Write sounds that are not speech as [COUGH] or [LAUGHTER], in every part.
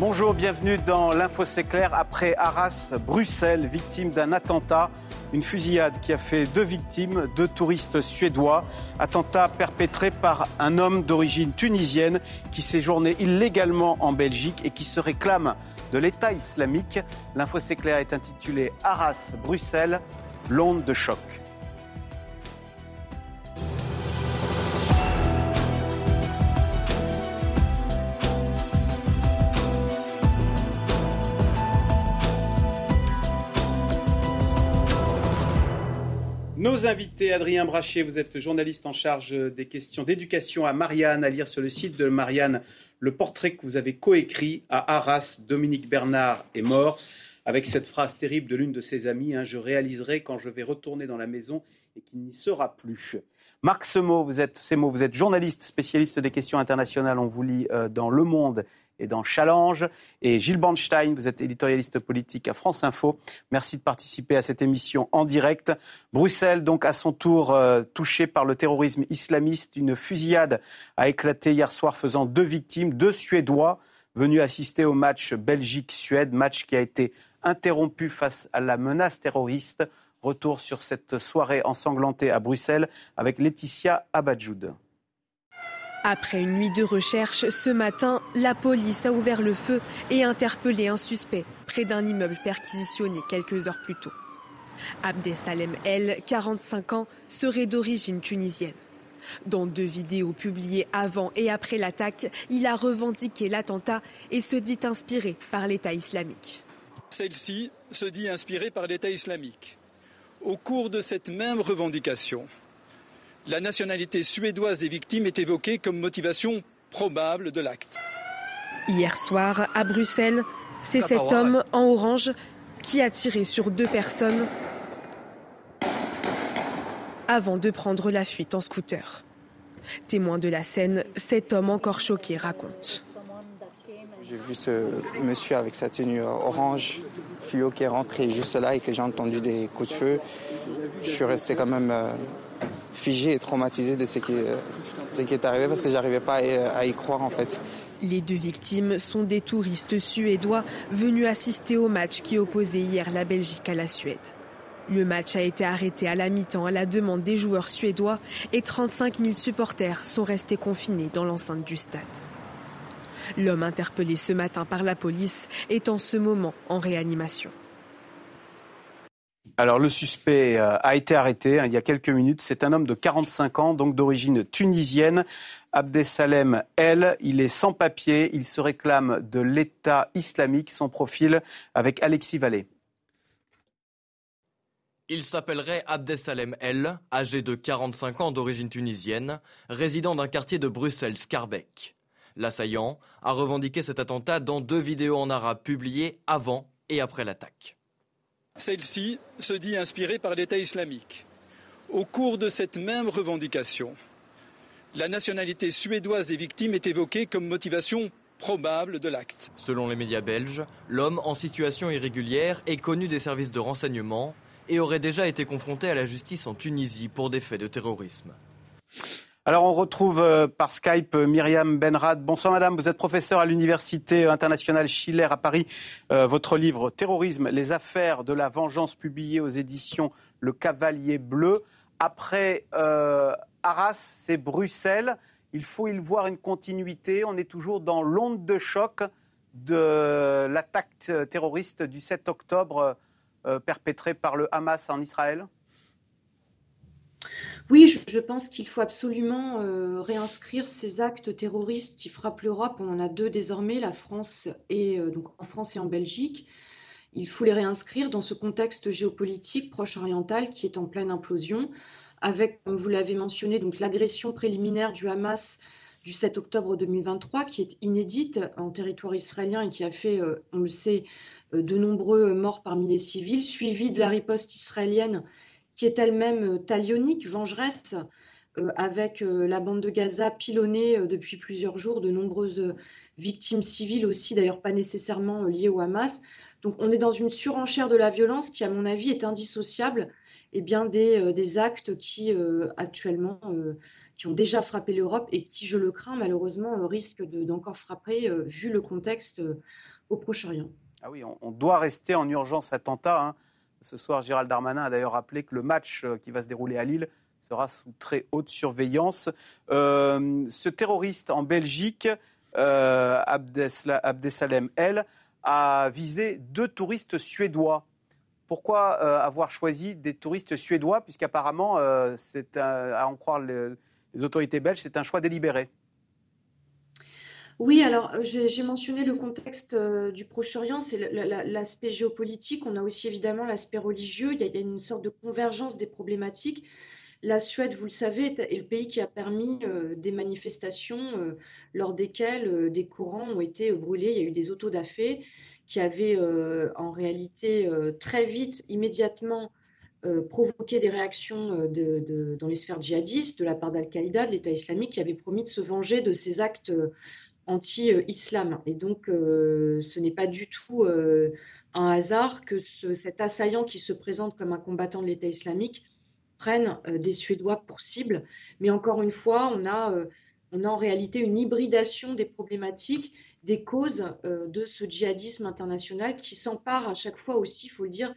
Bonjour, bienvenue dans l'Info C'est clair. Après Arras, Bruxelles, victime d'un attentat, une fusillade qui a fait deux victimes, deux touristes suédois. Attentat perpétré par un homme d'origine tunisienne qui séjournait illégalement en Belgique et qui se réclame de l'État islamique. L'Info C'est clair est intitulé Arras, Bruxelles, l'onde de choc. Nos invités, Adrien Brachet, vous êtes journaliste en charge des questions d'éducation à Marianne, à lire sur le site de Marianne le portrait que vous avez coécrit à Arras. Dominique Bernard est mort. Avec cette phrase terrible de l'une de ses amies hein, Je réaliserai quand je vais retourner dans la maison et qu'il n'y sera plus. Marc Semo, vous êtes, vous êtes journaliste spécialiste des questions internationales. On vous lit euh, dans Le Monde et dans Challenge. Et Gilles Bornstein, vous êtes éditorialiste politique à France Info. Merci de participer à cette émission en direct. Bruxelles, donc, à son tour euh, touchée par le terrorisme islamiste. Une fusillade a éclaté hier soir, faisant deux victimes, deux Suédois venus assister au match Belgique-Suède, match qui a été interrompu face à la menace terroriste. Retour sur cette soirée ensanglantée à Bruxelles avec Laetitia Abadjoud. Après une nuit de recherche, ce matin, la police a ouvert le feu et interpellé un suspect près d'un immeuble perquisitionné quelques heures plus tôt. Abdesalem El, 45 ans, serait d'origine tunisienne. Dans deux vidéos publiées avant et après l'attaque, il a revendiqué l'attentat et se dit inspiré par l'État islamique. Celle-ci se dit inspirée par l'État islamique. Au cours de cette même revendication, la nationalité suédoise des victimes est évoquée comme motivation probable de l'acte. Hier soir, à Bruxelles, c'est cet homme en orange qui a tiré sur deux personnes avant de prendre la fuite en scooter. Témoin de la scène, cet homme encore choqué raconte. J'ai vu ce monsieur avec sa tenue orange, fluo qui est rentré juste là et que j'ai entendu des coups de feu. Je suis resté quand même euh, figé et traumatisé de ce qui, ce qui est arrivé parce que j'arrivais pas à y croire en fait. Les deux victimes sont des touristes suédois venus assister au match qui opposait hier la Belgique à la Suède. Le match a été arrêté à la mi-temps à la demande des joueurs suédois et 35 000 supporters sont restés confinés dans l'enceinte du stade. L'homme interpellé ce matin par la police est en ce moment en réanimation. Alors le suspect euh, a été arrêté hein, il y a quelques minutes. C'est un homme de 45 ans, donc d'origine tunisienne. Abdesalem El, il est sans papier, il se réclame de l'État islamique. Son profil avec Alexis Vallée. Il s'appellerait Abdesalem El, âgé de 45 ans d'origine tunisienne, résident d'un quartier de Bruxelles, Scarbeck. L'assaillant a revendiqué cet attentat dans deux vidéos en arabe publiées avant et après l'attaque. Celle-ci se dit inspirée par l'État islamique. Au cours de cette même revendication, la nationalité suédoise des victimes est évoquée comme motivation probable de l'acte. Selon les médias belges, l'homme en situation irrégulière est connu des services de renseignement et aurait déjà été confronté à la justice en Tunisie pour des faits de terrorisme. Alors on retrouve euh, par Skype euh, Myriam Benrad. Bonsoir madame, vous êtes professeur à l'Université internationale Schiller à Paris. Euh, votre livre Terrorisme, les affaires de la vengeance publié aux éditions Le Cavalier Bleu. Après Arras, c'est Bruxelles. Il faut y voir une continuité. On est toujours dans l'onde de choc de l'attaque terroriste du 7 octobre perpétrée par le Hamas en Israël oui, je, pense qu'il faut absolument euh, réinscrire ces actes terroristes qui frappent l'Europe. On en a deux désormais, la France et euh, en France et en Belgique. Il faut les réinscrire dans ce contexte géopolitique proche-oriental qui est en pleine implosion, avec, comme vous l'avez mentionné, donc l'agression préliminaire du Hamas du 7 octobre 2023, qui est inédite en territoire israélien et qui a fait, euh, on le sait, de nombreux morts parmi les civils, suivi de la riposte israélienne qui est elle-même euh, talionique, vengeresse, euh, avec euh, la bande de Gaza pilonnée depuis plusieurs jours, de nombreuses victimes civiles aussi, d'ailleurs pas nécessairement liées au Hamas. Donc on est dans une surenchère de la violence qui, à mon avis, est indissociable eh bien des, des actes qui actuellement qui ont déjà frappé l'Europe et qui, je le crains malheureusement, risquent d'encore frapper vu le contexte au Proche-Orient. Ah oui, on, doit rester en urgence attentat. Hein. Ce soir, Gérald Darmanin a d'ailleurs rappelé que le match qui va se dérouler à Lille sera sous très haute surveillance. ce terroriste en Belgique, Abdesalem El, a visé deux touristes suédois. Pourquoi euh, avoir choisi des touristes suédois? Puisqu'apparemment, euh, c'est à en croire les autorités belges, c'est un choix délibéré. Oui, alors euh, j'ai mentionné le contexte du Proche-Orient, c'est l'aspect géopolitique. On a aussi évidemment l'aspect religieux. Il y, a, une sorte de convergence des problématiques. La Suède, vous le savez, est le pays qui a permis des manifestations lors desquelles des courants ont été brûlés. Il y a eu des autodafés qui avaient euh, en réalité euh, très vite, immédiatement, euh, provoqué des réactions dans les sphères djihadistes de la part d'Al-Qaïda, de l'État islamique, qui avait promis de se venger de ces actes anti-islam. Et donc, ce n'est pas du tout un hasard que cet assaillant qui se présente comme un combattant de l'État islamique prenne des Suédois pour cible. Mais encore une fois, on a, on a en réalité une hybridation des problématiques des causes euh, de ce djihadisme international qui s'empare à chaque fois aussi, il faut le dire,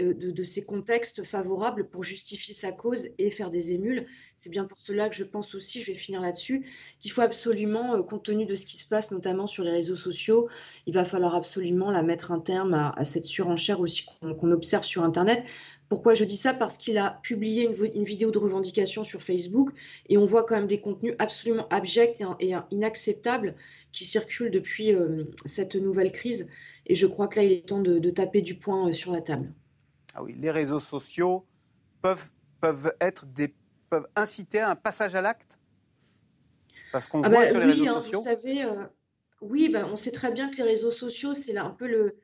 euh, de, ces contextes favorables pour justifier sa cause et faire des émules. C'est bien pour cela que je pense aussi, je vais finir là-dessus, qu'il faut absolument, euh, compte tenu de ce qui se passe notamment sur les réseaux sociaux, il va falloir absolument la mettre un terme à, cette surenchère aussi qu'on observe sur Internet. Pourquoi je dis ça? Parce qu'il a publié une, vidéo de revendication sur Facebook et on voit quand même des contenus absolument abjects et, inacceptables qui circulent depuis euh, cette nouvelle crise. Et je crois que là, il est temps de, taper du poing sur la table. Ah oui, les réseaux sociaux peuvent, peuvent, être des, peuvent inciter à un passage à l'acte? Parce qu'on ah voit bah sur les réseaux hein, sociaux. Vous savez, euh, oui, ben, on sait très bien que les réseaux sociaux, c'est un peu le,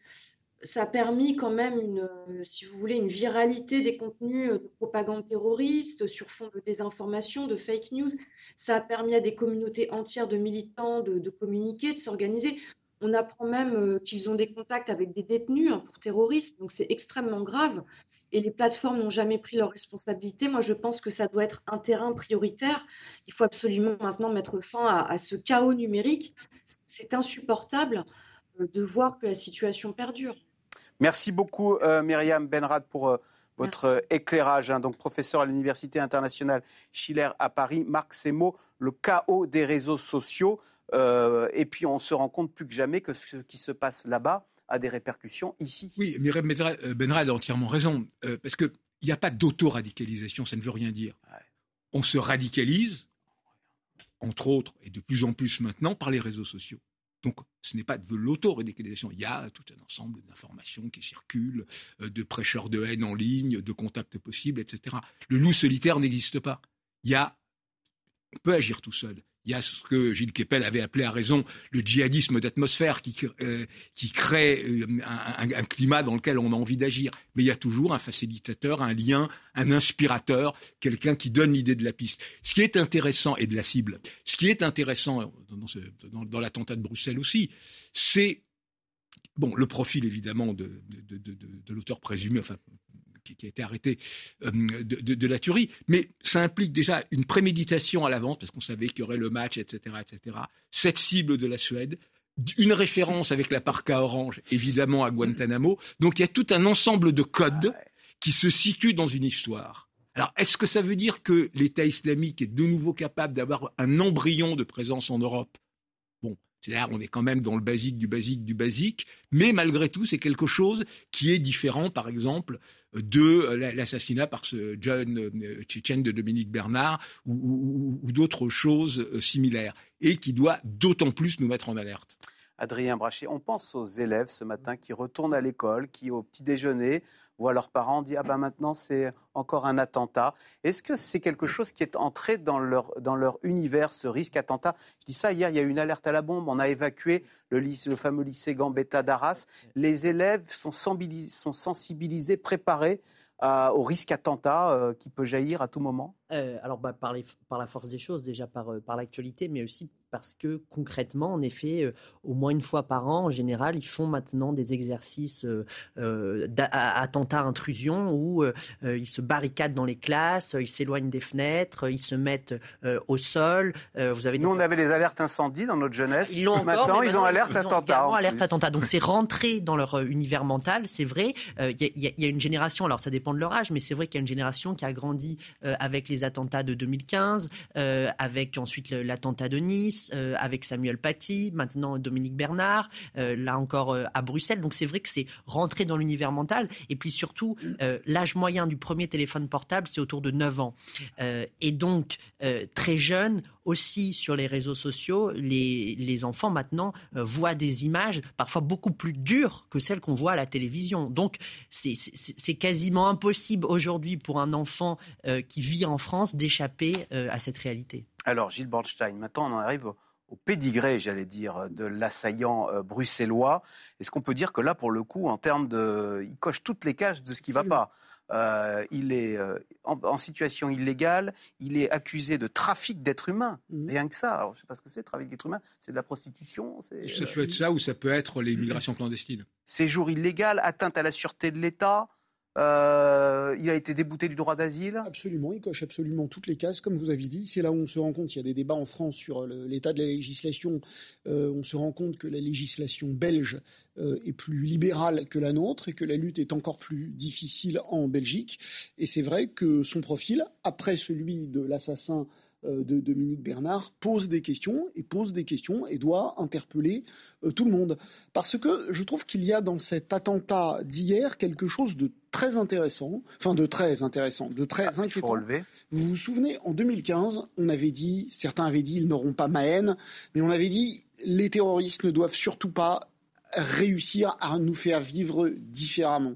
ça a permis quand même une, euh, si vous voulez, une viralité des contenus euh, de propagande terroriste sur fond de désinformation, de fake news. Ça a permis à des communautés entières de militants de, communiquer, de s'organiser. On apprend même euh, qu'ils ont des contacts avec des détenus hein, pour terrorisme, donc c'est extrêmement grave. Et les plateformes n'ont jamais pris leurs responsabilités. Moi, je pense que ça doit être un terrain prioritaire. Il faut absolument maintenant mettre fin à ce chaos numérique. C'est insupportable de voir que la situation perdure. Merci beaucoup, euh, Myriam Benrad, pour euh, votre euh, éclairage. Hein. donc, professeur à l'Université internationale Schiller à Paris, Marc Semo, le chaos des réseaux sociaux. et puis, on se rend compte plus que jamais que ce qui se passe là-bas a des répercussions ici. Oui, Myriam Benrad a entièrement raison. parce qu'il n'y a pas d'auto-radicalisation, ça ne veut rien dire. On se radicalise, entre autres, et de plus en plus maintenant, par les réseaux sociaux. Donc, ce n'est pas de l'auto-radicalisation. Il y a tout un ensemble d'informations qui circulent, euh, de prêcheurs de haine en ligne, de contacts possibles, etc. Le loup solitaire n'existe pas. Il y a, on peut agir tout seul. Il y a ce que Gilles Kepel avait appelé à raison le djihadisme d'atmosphère qui, euh, crée euh, un, climat dans lequel on a envie d'agir. Mais il y a toujours un facilitateur, un lien, un inspirateur, quelqu'un qui donne l'idée de la piste. Ce qui est intéressant, et de la cible, ce qui est intéressant dans, l'attentat de Bruxelles aussi, c'est le profil évidemment de, l'auteur présumé, qui, a été arrêté euh, de, la tuerie. Mais ça implique déjà une préméditation à l'avance, parce qu'on savait qu'il y aurait le match, etc., etc. Cette cible de la Suède, une référence avec la parka orange, évidemment, à Guantanamo. Donc il y a tout un ensemble de codes qui se situent dans une histoire. Alors, est-ce que ça veut dire que l'État islamique est de nouveau capable d'avoir un embryon de présence en Europe? C'est-à-dire, on est quand même dans le basique du basique du basique, mais malgré tout, c'est quelque chose qui est différent, par exemple, de euh, l'assassinat par ce euh, Tchétchène de Dominique Bernard ou, d'autres choses euh, similaires, et qui doit d'autant plus nous mettre en alerte. Adrien Brachet, on pense aux élèves ce matin qui retournent à l'école, qui au petit déjeuner voient leurs parents dire ah ben maintenant c'est encore un attentat. Est-ce que c'est quelque chose qui est entré dans leur, dans leur univers, ce risque attentat? Je dis ça, hier il y a eu une alerte à la bombe, on a évacué le, lycée, le fameux lycée Gambetta d'Arras. Les élèves sont sensibilisés, préparés au risque attentat euh, qui peut jaillir à tout moment? Alors bah, par, par, la force des choses, déjà par, par l'actualité, mais aussi parce que concrètement, en effet, euh, au moins une fois par an, en général, ils font maintenant des exercices euh, euh d'attentat intrusion où euh, ils se barricadent dans les classes, ils s'éloignent des fenêtres, ils se mettent au sol. vous avez Nous, on avait les alertes incendie dans notre jeunesse. Ils l'ont maintenant, ils ont alerte attentat. alerte attentat. Donc c'est rentré dans leur univers mental, c'est vrai. Il y, y, a une génération, alors ça dépend de leur âge, mais c'est vrai qu'il y a une génération qui a grandi avec les attentats de 2015, avec ensuite l'attentat de Nice euh, avec Samuel Paty, maintenant Dominique Bernard, euh, là encore euh, à Bruxelles. Donc c'est vrai que c'est rentré dans l'univers mental. Et puis surtout, l'âge moyen du premier téléphone portable, c'est autour de 9 ans. et donc, très jeune, aussi sur les réseaux sociaux, les, les enfants maintenant voient des images parfois beaucoup plus dures que celles qu'on voit à la télévision. Donc c'est quasiment impossible aujourd'hui pour un enfant qui vit en France d'échapper à cette réalité. Alors, Gilles Bornstein, maintenant on en arrive au, pédigré, j'allais dire, de l'assaillant euh, bruxellois. Est-ce qu'on peut dire que là, pour le coup, en termes de. Il coche toutes les cases de ce qui ne va pas? Euh, il est euh, en, situation illégale, il est accusé de trafic d'êtres humains. Mhm. Rien que ça. Alors, je ne sais pas ce que c'est, trafic d'êtres humains. C'est de la prostitution. Ça peut être ça ou ça peut être l'immigration clandestine. Séjour illégal, atteinte à la sûreté de l'État. Euh, il a été débouté du droit d'asile Absolument, il coche absolument toutes les cases, comme vous avez dit. C'est là où on se rend compte, il y a des débats en France sur l'état de la législation. Euh, on se rend compte que la législation belge euh, est plus libérale que la nôtre et que la lutte est encore plus difficile en Belgique. Et c'est vrai que son profil, après celui de l'assassin euh, de Dominique Bernard pose des questions et pose des questions et doit interpeller euh, tout le monde. Parce que je trouve qu'il y a dans cet attentat d'hier quelque chose de très intéressant, enfin de très intéressant, de très ah, inquiétant. Vous vous souvenez, en 2015, on avait dit, certains avaient dit, ils n'auront pas ma haine, mais on avait dit, les terroristes ne doivent surtout pas réussir à nous faire vivre différemment.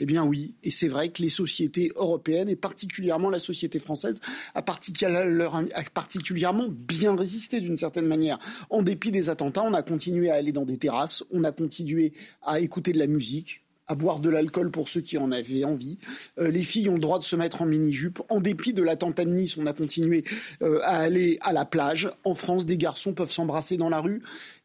Eh bien oui, et c'est vrai que les sociétés européennes, et particulièrement la société française, a, particulièrement bien résisté d'une certaine manière. En dépit des attentats, on a continué à aller dans des terrasses, on a continué à écouter de la musique, à boire de l'alcool pour ceux qui en avaient envie. Euh, les filles ont le droit de se mettre en mini-jupe. En dépit de l'attentat de Nice, on a continué euh, à aller à la plage. En France, des garçons peuvent s'embrasser dans la rue.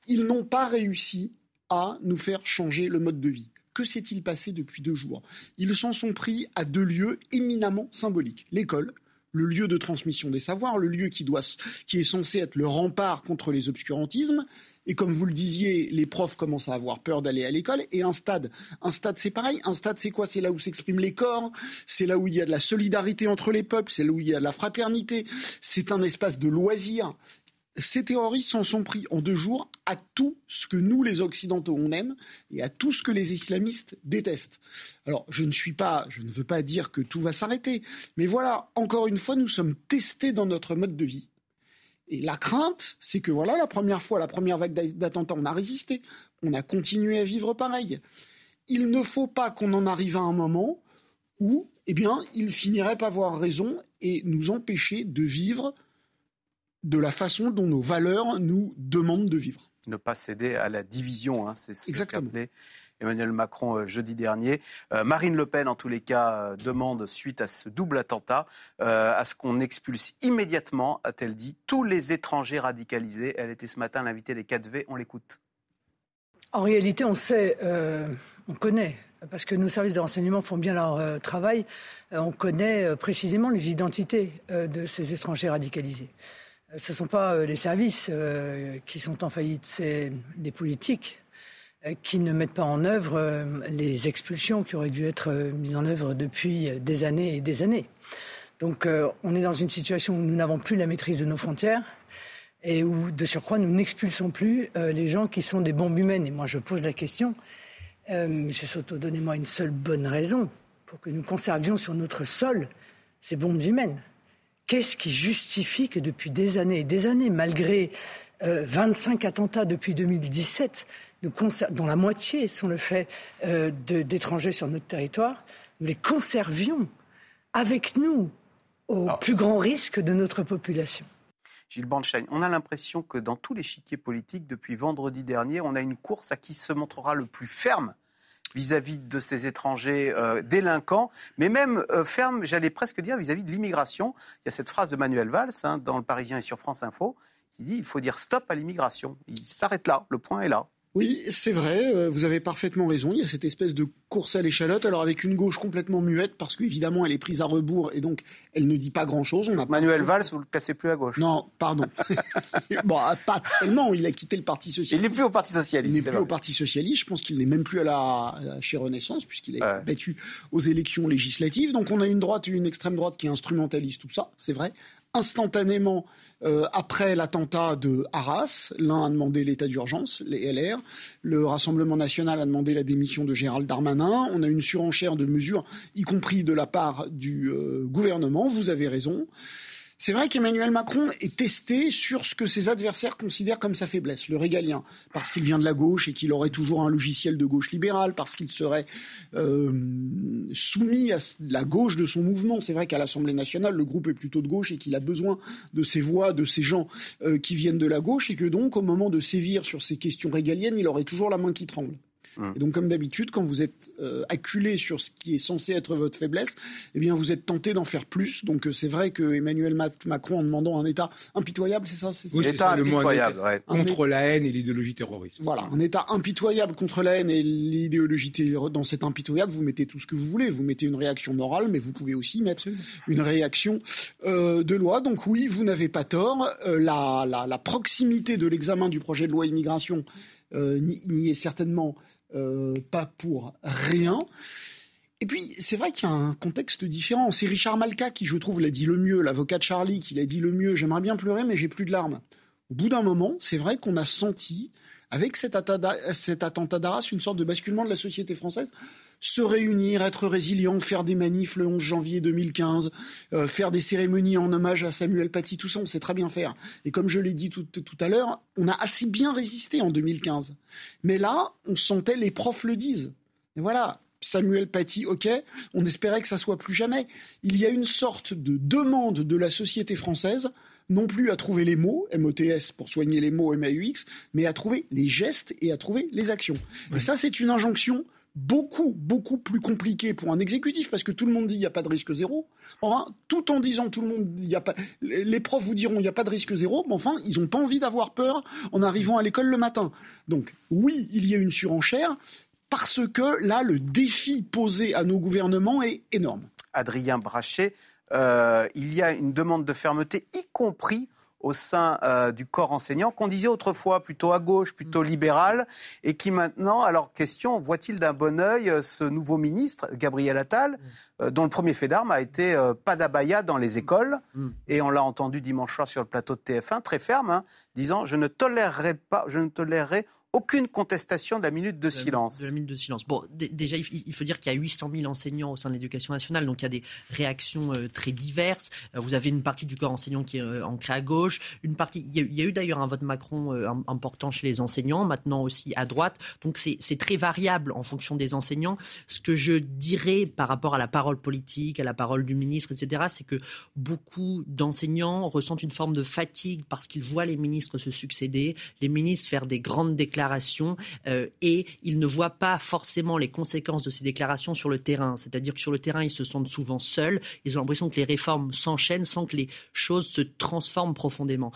Ils n'ont pas réussi à nous faire changer le mode de vie. Que s'est-il passé depuis deux jours? Ils s'en sont pris à deux lieux éminemment symboliques. L'école, le lieu de transmission des savoirs, le lieu qui, doit, qui est censé être le rempart contre les obscurantismes. Et comme vous le disiez, les profs commencent à avoir peur d'aller à l'école. Et un stade, un stade c'est pareil. Un stade c'est quoi? C'est là où s'expriment les corps, c'est là où il y a de la solidarité entre les peuples, c'est là où il y a de la fraternité. C'est un espace de loisirs ces terroristes s'en sont pris en deux jours à tout ce que nous, les Occidentaux, on aime et à tout ce que les islamistes détestent. Alors, je ne suis pas, je ne veux pas dire que tout va s'arrêter, mais voilà, encore une fois, nous sommes testés dans notre mode de vie. Et la crainte, c'est que voilà, la première fois, la première vague d'attentats, on a résisté, on a continué à vivre pareil. Il ne faut pas qu'on en arrive à un moment où, eh bien, il finirait par avoir raison et nous empêcher de vivre de la façon dont nos valeurs nous demandent de vivre. Ne pas céder à la division, hein, c'est ce qu'a Emmanuel Macron euh, jeudi dernier. Euh, Marine Le Pen, en tous les cas, euh, demande, suite à ce double attentat, à ce qu'on expulse immédiatement, a-t-elle dit, tous les étrangers radicalisés. Elle était ce matin l'invitée des 4V, on l'écoute. En réalité, on sait, on connaît parce que nos services de renseignement font bien leur travail, on connaît précisément les identités de ces étrangers radicalisés. Ce ne sont pas euh, les services euh, qui sont en faillite, c'est les politiques euh, qui ne mettent pas en œuvre les expulsions qui auraient dû être mises en œuvre depuis des années et des années. Donc on est dans une situation où nous n'avons plus la maîtrise de nos frontières et où, de surcroît, nous n'expulsons plus les gens qui sont des bombes humaines. Et moi, je pose la question, Monsieur Soto, donnez-moi une seule bonne raison pour que nous conservions sur notre sol ces bombes humaines. Qu'est-ce qui justifie que depuis des années et des années, malgré 25 euh, attentats depuis 2017, dont la moitié sont le fait euh, d'étrangers sur notre territoire, nous les conservions avec nous au plus grand risque de notre population? Gilles Banstein, on a l'impression que dans tous les chiquiers politiques, depuis vendredi dernier, on a une course à qui se montrera le plus ferme vis-à-vis de ces étrangers euh, délinquants, mais même euh, ferme, j'allais presque dire, vis-à-vis de l'immigration. Il y a cette phrase de Manuel Valls hein, dans Le Parisien et sur France Info qui dit il faut dire stop à l'immigration. Il s'arrête là, le point est là. Oui, c'est vrai, euh, vous avez parfaitement raison. Il y a cette espèce de course à l'échalote, alors avec une gauche complètement muette, parce qu'évidemment, elle est prise à rebours et donc elle ne dit pas grand-chose. Manuel Valls, vous le cassez plus à gauche. Non, pardon. [LAUGHS] bon, ah, pas tellement, il a quitté le Parti Socialiste. Il n'est plus au Parti Socialiste. Il n'est plus au Parti Socialiste. Je pense qu'il n'est même plus à la, chez Renaissance, puisqu'il est battu aux élections législatives. Donc on a une droite et une extrême droite qui instrumentalise tout ça, c'est vrai instantanément euh, après l'attentat de Arras. L'un a demandé l'état d'urgence, les LR. Le Rassemblement national a demandé la démission de Gérald Darmanin. On a une surenchère de mesures, y compris de la part du euh, gouvernement. Vous avez raison. C'est vrai qu'Emmanuel Macron est testé sur ce que ses adversaires considèrent comme sa faiblesse, le régalien, parce qu'il vient de la gauche et qu'il aurait toujours un logiciel de gauche libérale, parce qu'il serait euh, soumis à la gauche de son mouvement. C'est vrai qu'à l'Assemblée nationale, le groupe est plutôt de gauche et qu'il a besoin de ces voix, de ces gens euh, qui viennent de la gauche, et que donc, au moment de sévir sur ces questions régaliennes, il aurait toujours la main qui tremble. Et donc, comme d'habitude, quand vous êtes euh, acculé sur ce qui est censé être votre faiblesse, eh bien, vous êtes tenté d'en faire plus. Donc, euh, c'est vrai que Emmanuel Macron, en demandant un État impitoyable, c'est ça Oui, État impitoyable, contre la haine et l'idéologie terroriste. Voilà, un État impitoyable contre la haine et l'idéologie terroriste. Dans cet impitoyable, vous mettez tout ce que vous voulez. Vous mettez une réaction morale, mais vous pouvez aussi mettre une réaction euh, de loi. Donc, oui, vous n'avez pas tort. la, la, la, proximité de l'examen du projet de loi immigration n'y est certainement euh, pas pour rien. Et puis, c'est vrai qu'il y a un contexte différent. C'est Richard Malka qui, je trouve, l'a dit le mieux, l'avocat de Charlie, qui l'a dit le mieux. J'aimerais bien pleurer, mais j'ai plus de larmes. Au bout d'un moment, c'est vrai qu'on a senti, avec cet attentat d'Arras, une sorte de basculement de la société française se réunir, être résilient, faire des manifs le 11 janvier 2015, euh, faire des cérémonies en hommage à Samuel Paty, tout ça, on sait très bien faire. Et comme je l'ai dit tout, à l'heure, on a assez bien résisté en 2015. Mais là, on sentait, les profs le disent. Et voilà, Samuel Paty, ok, on espérait que ça soit plus jamais. Il y a une sorte de demande de la société française, non plus à trouver les mots, MOTS pour soigner les mots MAUX, mais à trouver les gestes et à trouver les actions. Et ça, c'est une injonction beaucoup, beaucoup plus compliqué pour un exécutif, parce que tout le monde dit il n'y a pas de risque zéro. Enfin, tout en disant tout le monde, il y a pas, les profs vous diront il n'y a pas de risque zéro, mais enfin, ils n'ont pas envie d'avoir peur en arrivant à l'école le matin. Donc, oui, il y a une surenchère, parce que là, le défi posé à nos gouvernements est énorme. Adrien Brachet, euh, il y a une demande de fermeté, y compris au sein euh, du corps enseignant, qu'on disait autrefois plutôt à gauche, plutôt libéral, et qui maintenant, alors question, voit-il d'un bon œil euh, ce nouveau ministre, Gabriel Attal, euh, dont le premier fait d'armes a été pas d'abaya dans les écoles, et on l'a entendu dimanche soir sur le plateau de TF1, très ferme, hein, disant je ne tolérerai pas, je ne tolérerai aucune contestation de la minute de silence. De la minute de silence. Bon, déjà, il faut dire qu'il y a 800 000 enseignants au sein de l'éducation nationale, donc il y a des réactions euh, très diverses. Euh, vous avez une partie du corps enseignant qui est euh, ancrée à gauche, une partie. Il y a, eu d'ailleurs un vote Macron important chez les enseignants, maintenant aussi à droite. Donc c'est très variable en fonction des enseignants. Ce que je dirais par rapport à la parole politique, à la parole du ministre, etc., c'est que beaucoup d'enseignants ressentent une forme de fatigue parce qu'ils voient les ministres se succéder, les ministres faire des grandes déclarations euh, et ils ne voient pas forcément les conséquences de ces déclarations sur le terrain. C'est-à-dire que sur le terrain, ils se sentent souvent seuls. Ils ont l'impression que les réformes s'enchaînent sans que les choses se transforment profondément.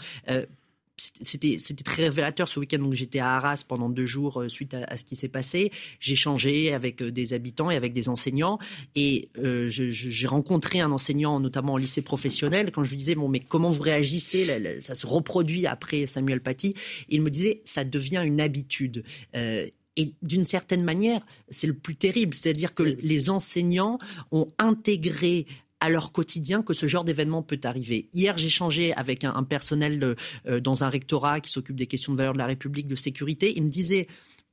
C'était très révélateur ce week-end. Donc j'étais à Arras pendant deux jours euh, suite à, ce qui s'est passé. J'ai changé avec euh, des habitants et avec des enseignants. Et euh, j'ai rencontré un enseignant, notamment au lycée professionnel, quand je lui disais bon mais comment vous réagissez? Ça se reproduit après Samuel Paty. il me disait ça devient une habitude. et d'une certaine manière, c'est le plus terrible, c'est-à-dire que les enseignants ont intégré à leur quotidien que ce genre d'événement peut arriver. Hier, j'ai changé avec un, personnel euh, dans un rectorat qui s'occupe des questions de valeur de la République, de sécurité. Il me disait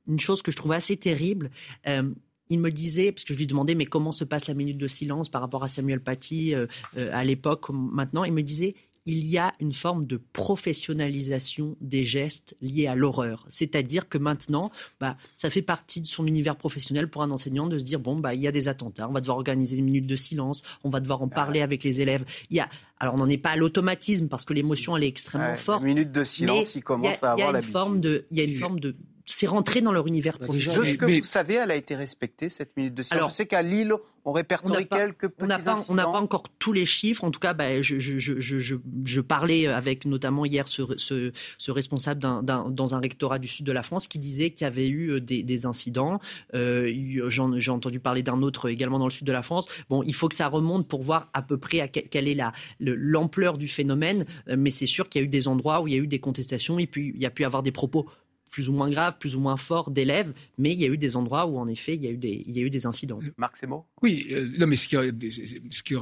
une chose que je trouvais assez terrible. Euh, il me disait, parce que je lui demandais, mais comment se passe la minute de silence par rapport à Samuel Paty euh, à l'époque, maintenant, il me disait, il y a une forme de professionnalisation des gestes liés à l'horreur. C'est-à-dire que maintenant, bah, ça fait partie de son univers professionnel pour un enseignant de se dire bon, bah, il y a des attentats, on va devoir organiser une minute de silence, on va devoir en parler avec les élèves. Il y a, alors on n'en est pas à l'automatisme parce que l'émotion elle est extrêmement forte. Une minute de silence, il commence à avoir l'habitude. Il y a une forme de c'est rentré dans leur univers bah, professionnel. De ce que vous savez, elle a été respectée, cette minute de silence. Alors, je sais qu'à Lille, on répertorie quelques petits on n'a pas encore tous les chiffres. En tout cas, bah, je, je, je, je, parlais avec notamment hier ce, ce, ce responsable dans un rectorat du sud de la France qui disait qu'il y avait eu euh, des, des incidents. Euh, J'ai entendu parler d'un autre également dans le sud de la France. Bon, il faut que ça remonte pour voir à peu près à quelle est l'ampleur du phénomène. Euh, mais c'est sûr qu'il y a eu des endroits où il y a eu des contestations et puis il y a pu avoir des propos plus ou moins graves, plus ou moins forts d'élèves, mais il y a eu des endroits où, en effet, il y a eu des, il y a eu des incidents. Marc Semo? Oui, euh, non, mais ce qui, ce qui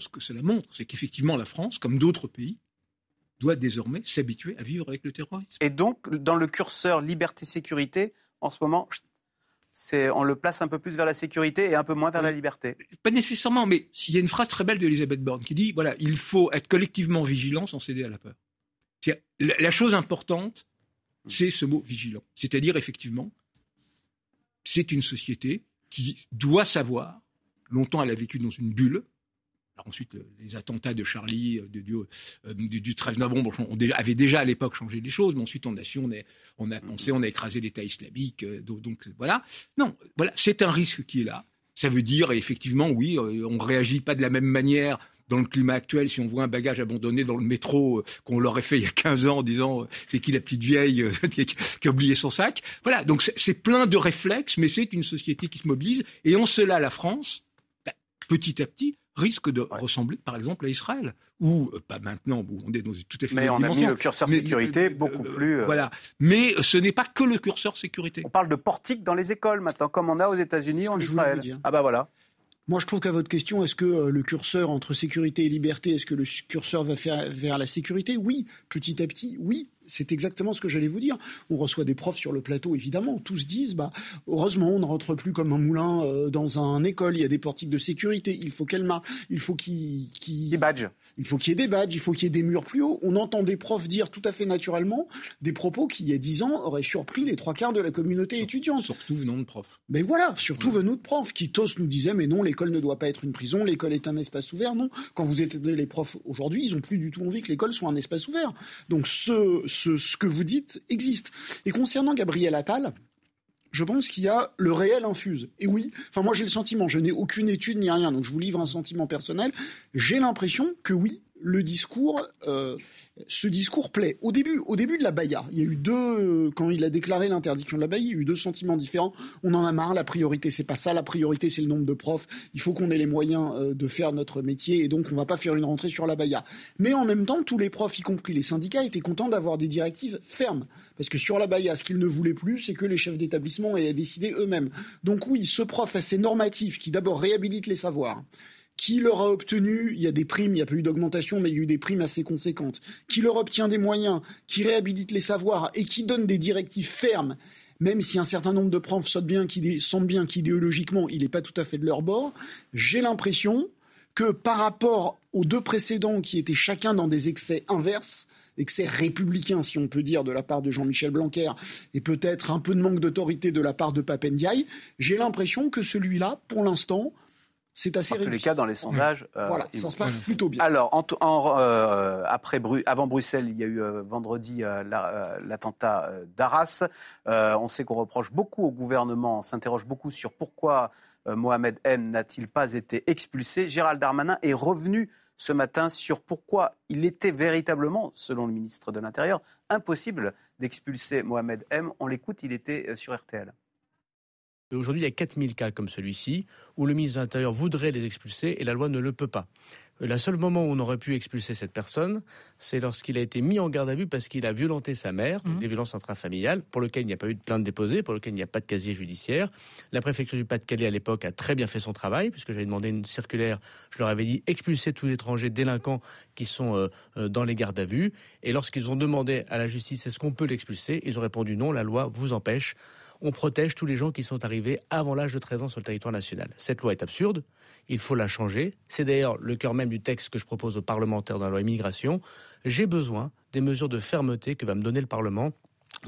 ce que cela montre, c'est qu'effectivement, la France, comme d'autres pays, doit désormais s'habituer à vivre avec le terrorisme. Et donc, dans le curseur liberté-sécurité, en ce moment, c'est, on le place un peu plus vers la sécurité et un peu moins vers la liberté. Pas nécessairement, mais il y a une phrase très belle d'Elisabeth Borne qui dit voilà, il faut être collectivement vigilant sans céder à la peur. la chose importante, c'est ce mot vigilant. C'est-à-dire, effectivement, c'est une société qui doit savoir, longtemps elle a vécu dans une bulle, ensuite, les attentats de Charlie, euh, du, euh, du, du, 13 novembre, on avait déjà à l'époque changé les choses, mais ensuite on a su, on, a pensé, on a écrasé l'État islamique. Euh, donc, voilà. Non, voilà, c'est un risque qui est là. Ça veut dire, effectivement, oui, on réagit pas de la même manière dans le climat actuel, si on voit un bagage abandonné dans le métro euh, qu'on l'aurait fait il y a 15 ans en disant euh, c'est qui la petite vieille euh, [LAUGHS] qui, a oublié son sac? Voilà, donc c'est plein de réflexes, mais c'est une société qui se mobilise. Et en cela, la France, bah, petit à petit, risque de ressembler, par exemple, à Israël, ou pas maintenant, où on est dans une tout à fait Mais on a mis le curseur sécurité beaucoup plus. Voilà, mais ce n'est pas que le curseur sécurité. On parle de portique dans les écoles maintenant, comme on a aux États-Unis, en Israël. Ah bah voilà. Moi, je trouve qu'à votre question, est-ce que euh, le curseur entre sécurité et liberté, est-ce que le curseur va faire vers la sécurité? Oui, petit à petit, oui c'est exactement ce que j'allais vous dire. On reçoit des profs sur le plateau, évidemment. Tous disent, bah, heureusement, on ne rentre plus comme un moulin euh, dans un école. Il y a des portiques de sécurité. Il faut qu'elle marque. Il faut qu'il, des badges. Il faut qu'il y ait des badges. Il faut qu'il y ait des murs plus hauts. On entend des profs dire tout à fait naturellement des propos qui, il y a dix ans, auraient surpris les trois quarts de la communauté étudiante. Surtout venant de profs. Mais voilà, surtout venant de profs qui tous nous disaient, mais non, l'école ne doit pas être une prison. L'école est un espace ouvert. Non. Quand vous êtes les profs aujourd'hui, ils ont plus du tout envie que l'école soit un espace ouvert. Donc ce, ce, que vous dites existe. Et concernant Gabriel Attal, je pense qu'il y a le réel infuse. Et oui, enfin moi j'ai le sentiment, je n'ai aucune étude ni rien, donc je vous livre un sentiment personnel. J'ai l'impression que oui, le discours euh, ce discours plaît. Au début, au début de la Baïa, il y a eu deux, quand il a déclaré l'interdiction de la Baïa, il y a eu deux sentiments différents. On en a marre, la priorité c'est pas ça, la priorité c'est le nombre de profs. Il faut qu'on ait les moyens euh, de faire notre métier et donc on va pas faire une rentrée sur la Baïa. Mais en même temps, tous les profs, y compris les syndicats, étaient contents d'avoir des directives fermes. Parce que sur la Baïa, ce qu'ils ne voulaient plus, c'est que les chefs d'établissement aient décidé eux-mêmes. Donc oui, ce prof assez normatif qui d'abord réhabilite les savoirs, qui leur a obtenu, il y a des primes, il n'y a pas eu d'augmentation, mais il y a eu des primes assez conséquentes, qui leur obtient des moyens, qui réhabilite les savoirs et qui donne des directives fermes, même si un certain nombre de profs sentent bien qu'idéologiquement, il n'est pas tout à fait de leur bord, j'ai l'impression que par rapport aux deux précédents qui étaient chacun dans des excès inverses, excès républicains, si on peut dire, de la part de Jean-Michel Blanquer, et peut-être un peu de manque d'autorité de la part de Papendiaï, j'ai l'impression que celui-là, pour l'instant, c'est assez. En tous les cas, dans les sondages. Euh, voilà, ça se passe [LAUGHS] plutôt bien. Alors, en, euh, après, avant Bruxelles, il y a eu euh, vendredi l'attentat d'Arras. on sait qu'on reproche beaucoup au gouvernement, on s'interroge beaucoup sur pourquoi Mohamed M n'a-t-il pas été expulsé. Gérald Darmanin est revenu ce matin sur pourquoi il était véritablement, selon le ministre de l'Intérieur, impossible d'expulser Mohamed M. On l'écoute, il était sur RTL. Aujourd'hui, il y a 4000 cas comme celui-ci où le ministre de l'Intérieur voudrait les expulser et la loi ne le peut pas. Le seul moment où on aurait pu expulser cette personne, c'est lorsqu'il a été mis en garde à vue parce qu'il a violenté sa mère, mmh. des violences intrafamiliales, pour lesquelles il n'y a pas eu de plainte déposée, pour lesquelles il n'y a pas de casier judiciaire. La préfecture du Pas-de-Calais à l'époque a très bien fait son travail, puisque j'avais demandé une circulaire, je leur avais dit expulser tous les étrangers délinquants qui sont euh, euh, dans les gardes à vue. Et lorsqu'ils ont demandé à la justice est-ce qu'on peut l'expulser, ils ont répondu non, la loi vous empêche on protège tous les gens qui sont arrivés avant l'âge de 13 ans sur le territoire national. Cette loi est absurde, il faut la changer. C'est d'ailleurs le cœur même du texte que je propose aux parlementaires dans la loi immigration. J'ai besoin des mesures de fermeté que va me donner le Parlement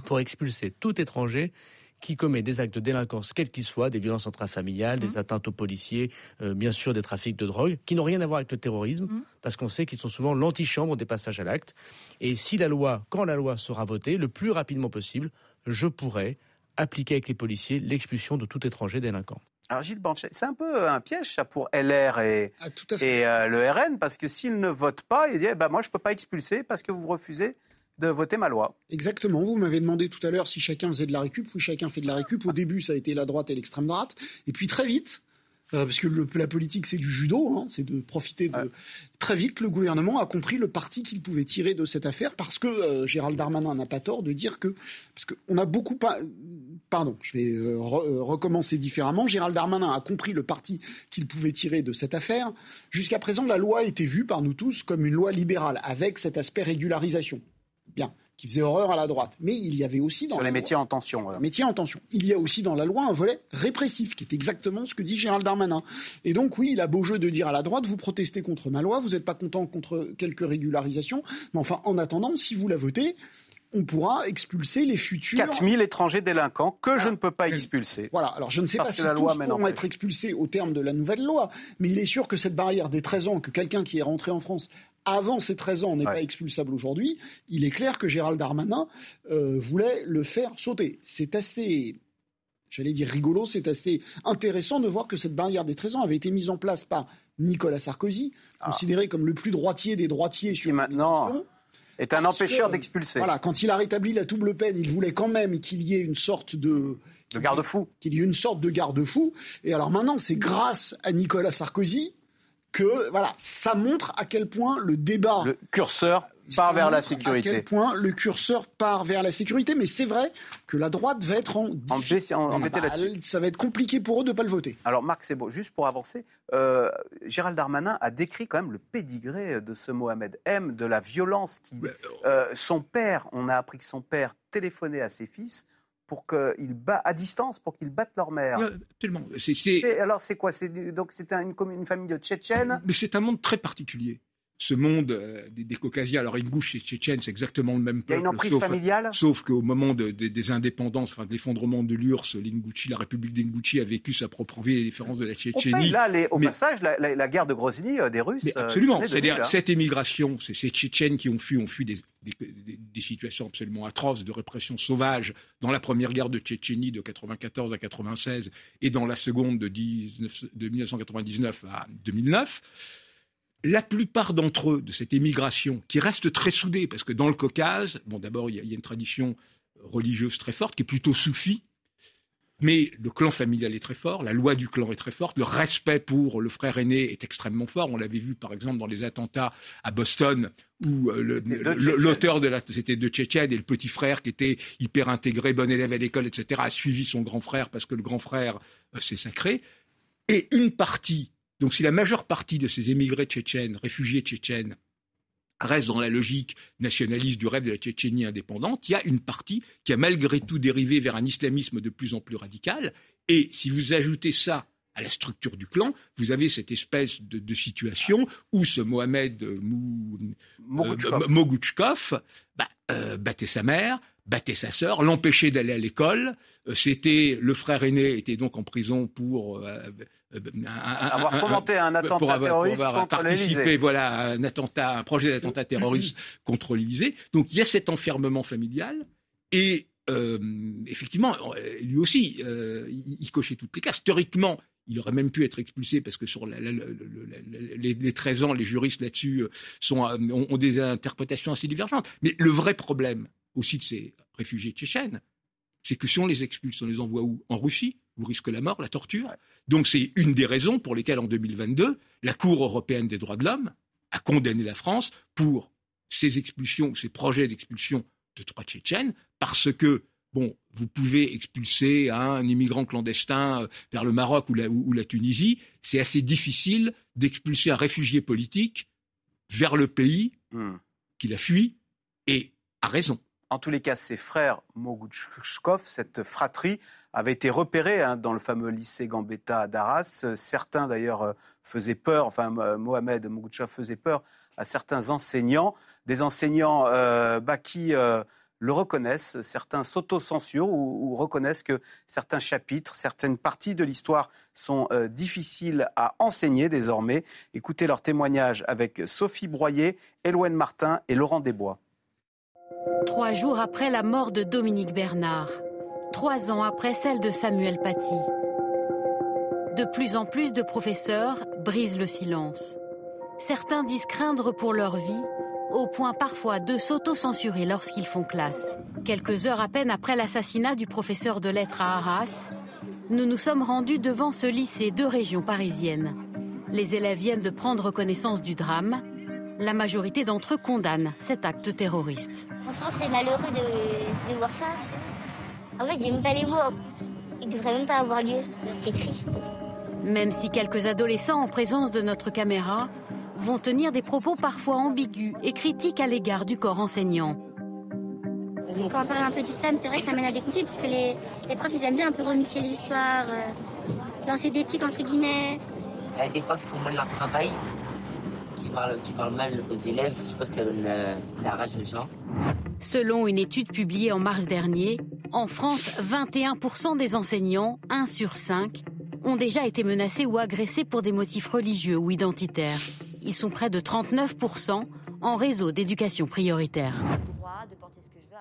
pour expulser tout étranger qui commet des actes de délinquance, quels qu'ils soient, des violences intrafamiliales, des mmh. atteintes aux policiers, euh, bien sûr des trafics de drogue, qui n'ont rien à voir avec le terrorisme, mmh. parce qu'on sait qu'ils sont souvent l'antichambre des passages à l'acte. Et si la loi, quand la loi sera votée, le plus rapidement possible, je pourrai appliquer avec les policiers l'expulsion de tout étranger délinquant. Alors Gilles Banchet, c'est un peu un piège ça pour LR et, ah, et euh, le RN, parce que s'ils ne votent pas, ils disent eh ben, moi je ne peux pas expulser parce que vous refusez de voter ma loi. Exactement. Vous m'avez demandé tout à l'heure si chacun faisait de la récup. Oui, chacun fait de la récup. Au début, ça a été la droite et l'extrême droite. Et puis très vite, euh, parce que la politique c'est du judo, hein, c'est de profiter de. Très vite, le gouvernement a compris le parti qu'il pouvait tirer de cette affaire, parce que euh, Gérald Darmanin n'a pas tort de dire que, parce qu'on a beaucoup pas, pardon, je vais euh, recommencer différemment. Gérald Darmanin a compris le parti qu'il pouvait tirer de cette affaire. Jusqu'à présent, la loi était vue par nous tous comme une loi libérale, avec cet aspect régularisation. Bien qui faisait horreur à la droite. Mais il y avait aussi dans sur les métiers en tension. Métiers en tension. Il y a aussi dans la loi un volet répressif, qui est exactement ce que dit Gérald Darmanin. Et donc oui, il a beau jeu de dire à la droite, vous protestez contre ma loi, vous n'êtes pas content contre quelques régularisations, mais enfin, en attendant, si vous la votez, on pourra expulser les futurs. 4000 étrangers délinquants que je ne peux pas expulser. Voilà, alors je ne sais pas si la tous loi pourront être expulsés au terme de la nouvelle loi, mais il est sûr que cette barrière des 13 ans, que quelqu'un qui est rentré en France avant ses 13 ans n'est pas expulsable aujourd'hui, il est clair que Gérald Darmanin euh, voulait le faire sauter. C'est assez j'allais dire rigolo, c'est assez intéressant de voir que cette barrière des 13 ans avait été mise en place par Nicolas Sarkozy, ah. considéré comme le plus droitier des droitiers sur maintenant est un empêcheur d'expulser. Voilà, quand il a rétabli la double peine, il voulait quand même qu'il y ait une sorte de de garde-fou, qu'il y ait une sorte de garde-fou. Et alors maintenant, c'est grâce à Nicolas Sarkozy que voilà, ça montre à quel point le débat. Le curseur part vers la sécurité. À quel point le curseur part vers la sécurité, mais c'est vrai que la droite va être en, en, là-dessus. Ça va être compliqué pour eux de ne pas le voter. Alors Marc, c'est beau. Juste pour avancer, euh, Gérald Darmanin a décrit quand même le pédigré de ce Mohamed M, de la violence qui. Euh, son père, on a appris que son père téléphonait à ses fils pour qu'ils battent à distance pour qu'ils battent leur mère. absolument. alors c'est quoi? Donc c'est une, une, famille de Tchétchènes? Mais c'est un monde très particulier ce monde euh, des, des, Caucasiens, alors Ingouche et Tchétchène, c'est exactement le même peuple. Il y a une emprise familiale Sauf qu'au moment des indépendances, enfin de l'effondrement de l'URSS, la République d'Ingouchi a vécu sa propre vie, les différences de la Tchétchénie. Là, au passage, la, guerre de Grozny euh, des Russes. Mais euh, absolument. C'est-à-dire, cette émigration, c'est ces Tchétchènes qui ont fui, ont fui des, des, situations absolument atroces de répression sauvage dans la première guerre de Tchétchénie de 94 à 96 et dans la seconde de, 19, de 1999 à 2009 la plupart d'entre eux, de cette émigration, qui reste très soudée, parce que dans le Caucase, bon, d'abord, il y, a une tradition religieuse très forte, qui est plutôt soufie, mais le clan familial est très fort, la loi du clan est très forte, le respect pour le frère aîné est extrêmement fort. On l'avait vu par exemple dans les attentats à Boston où euh, l'auteur de la c'était de Tchétchène et le petit frère qui était hyper intégré, bon élève à l'école, etc. a suivi son grand frère parce que le grand frère euh, s'est sacré. Et une partie donc si la majeure partie de ces émigrés tchétchènes, réfugiés tchétchènes, reste dans la logique nationaliste du rêve de la Tchétchénie indépendante, il y a une partie qui a malgré tout dérivé vers un islamisme de plus en plus radical. Et si vous ajoutez ça à la structure du clan, vous avez cette espèce de, situation où ce Mohamed Mou, bah, euh, battait sa mère, battait sa sœur, l'empêchait d'aller à l'école. Euh, c'était le frère aîné était donc en prison pour euh, avoir fomenté un, attentat terroriste pour avoir participé, voilà, à un attentat, un projet d'attentat [COUGHS] terroriste contre l'Élysée. Donc il y a cet enfermement familial et effectivement, lui aussi, il, cochait toutes les cases. Théoriquement, il aurait même pu être expulsé parce que sur les, 13 ans, les juristes là-dessus euh, euh, ont, des interprétations assez divergentes. Mais le vrai problème aussi de ces réfugiés tchétchènes, c'est que si on les expulse, on les envoie où? En Russie, où risque la mort, la torture. Donc c'est une des raisons pour lesquelles en 2022, la Cour européenne des droits de l'homme a condamné la France pour ces expulsions, ces projets d'expulsion de trois Tchétchènes, parce que Bon, vous pouvez expulser un immigrant clandestin euh, vers le Maroc ou la, Tunisie. C'est assez difficile d'expulser un réfugié politique vers le pays hmm. qu'il a fui et a raison. En tous les cas, ses frères Mogouchkov, cette fratrie, avait été repérée hein, dans le fameux lycée Gambetta d'Arras. Certains, d'ailleurs, euh, faisaient peur, enfin, Mohamed Mogouchkov faisait peur à certains enseignants, des enseignants euh, bah, qui le reconnaissent. Certains s'auto-censurent ou, reconnaissent que certains chapitres, certaines parties de l'histoire sont euh, difficiles à enseigner désormais. Écoutez leur témoignage avec Sophie Broyer, Éloine Martin et Laurent Desbois. Trois jours après la mort de Dominique Bernard, trois ans après celle de Samuel Paty, de plus en plus de professeurs brisent le silence. Certains disent craindre pour leur vie, au point parfois de s'auto-censurer lorsqu'ils font classe. Quelques heures à peine après l'assassinat du professeur de lettres à Arras, nous nous sommes rendus devant ce lycée de région parisienne. Les élèves viennent de prendre connaissance du drame. La majorité d'entre eux condamnent cet acte terroriste. En France, c'est malheureux de, voir ça. En fait, j'aime pas les mots. Il devrait même pas avoir lieu. C'est triste. Même si quelques adolescents en présence de notre caméra vont tenir des propos parfois ambigus et critiques à l'égard du corps enseignant. Quand on parle un peu du SAM, c'est vrai que ça mène à des conflits, puisque les, les profs, ils aiment bien un peu remixer les histoires, euh, lancer des pics, entre guillemets. Il y a des profs qui font mal leur travail, qui parlent mal aux élèves, je pense que ça donne euh, la rage aux gens. Selon une étude publiée en mars dernier, en France, 21% des enseignants, 1 sur 5, ont déjà été menacés ou agressés pour des motifs religieux ou identitaires. Ils sont près de 39% en réseau d'éducation prioritaire.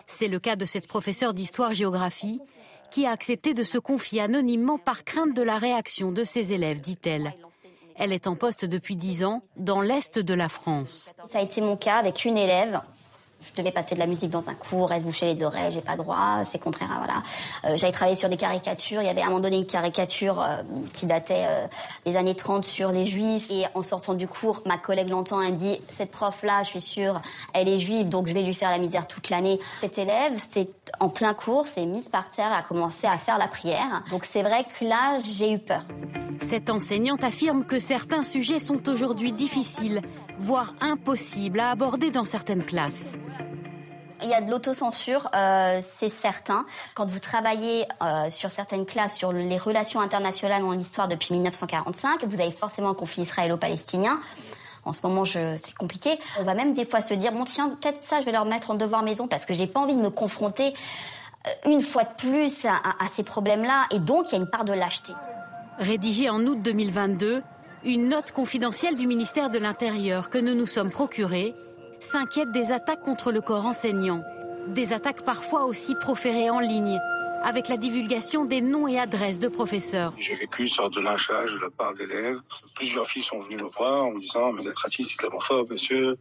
C'est le cas de cette professeure d'histoire-géographie qui a accepté de se confier anonymement par crainte de la réaction de ses élèves, dit-elle. Elle est en poste depuis 10 ans dans l'Est de la France. Ça a été mon cas avec une élève je devais passer de la musique dans un cours, elle se bouchait les oreilles, j'ai pas droit, c'est contraire à voilà. Euh, j'avais travaillé sur des caricatures, il y avait à un moment donné une caricature euh, qui datait euh, des années 30 sur les juifs et en sortant du cours, ma collègue l'entend, elle me dit cette prof là, je suis sûre, elle est juive donc je vais lui faire la misère toute l'année. Cette élève, c'est en plein cours, s'est mise par terre, a commencé à faire la prière. Donc c'est vrai que là, j'ai eu peur. Cette enseignante affirme que certains sujets sont aujourd'hui difficiles, voire impossibles à aborder dans certaines classes. Il y a de l'autocensure, euh, c'est certain. Quand vous travaillez euh, sur certaines classes sur les relations internationales en histoire depuis 1945, vous avez forcément un conflit israélo-palestinien. En ce moment, c'est compliqué. On va même des fois se dire, bon tiens, peut-être ça, je vais leur mettre en devoir maison parce que j'ai pas envie de me confronter euh, une fois de plus à, à ces problèmes-là. Et donc, il y a une part de lâcheté. Rédigée en août 2022, une note confidentielle du ministère de l'Intérieur que nous nous sommes procurée s'inquiète des attaques contre le corps enseignant, des attaques parfois aussi proférées en ligne, avec la divulgation des noms et adresses de professeurs. J'ai vécu une sorte de lynchage de la part d'élèves. Plusieurs filles sont venues me voir en me disant vous êtes raciste, islamophobe, monsieur.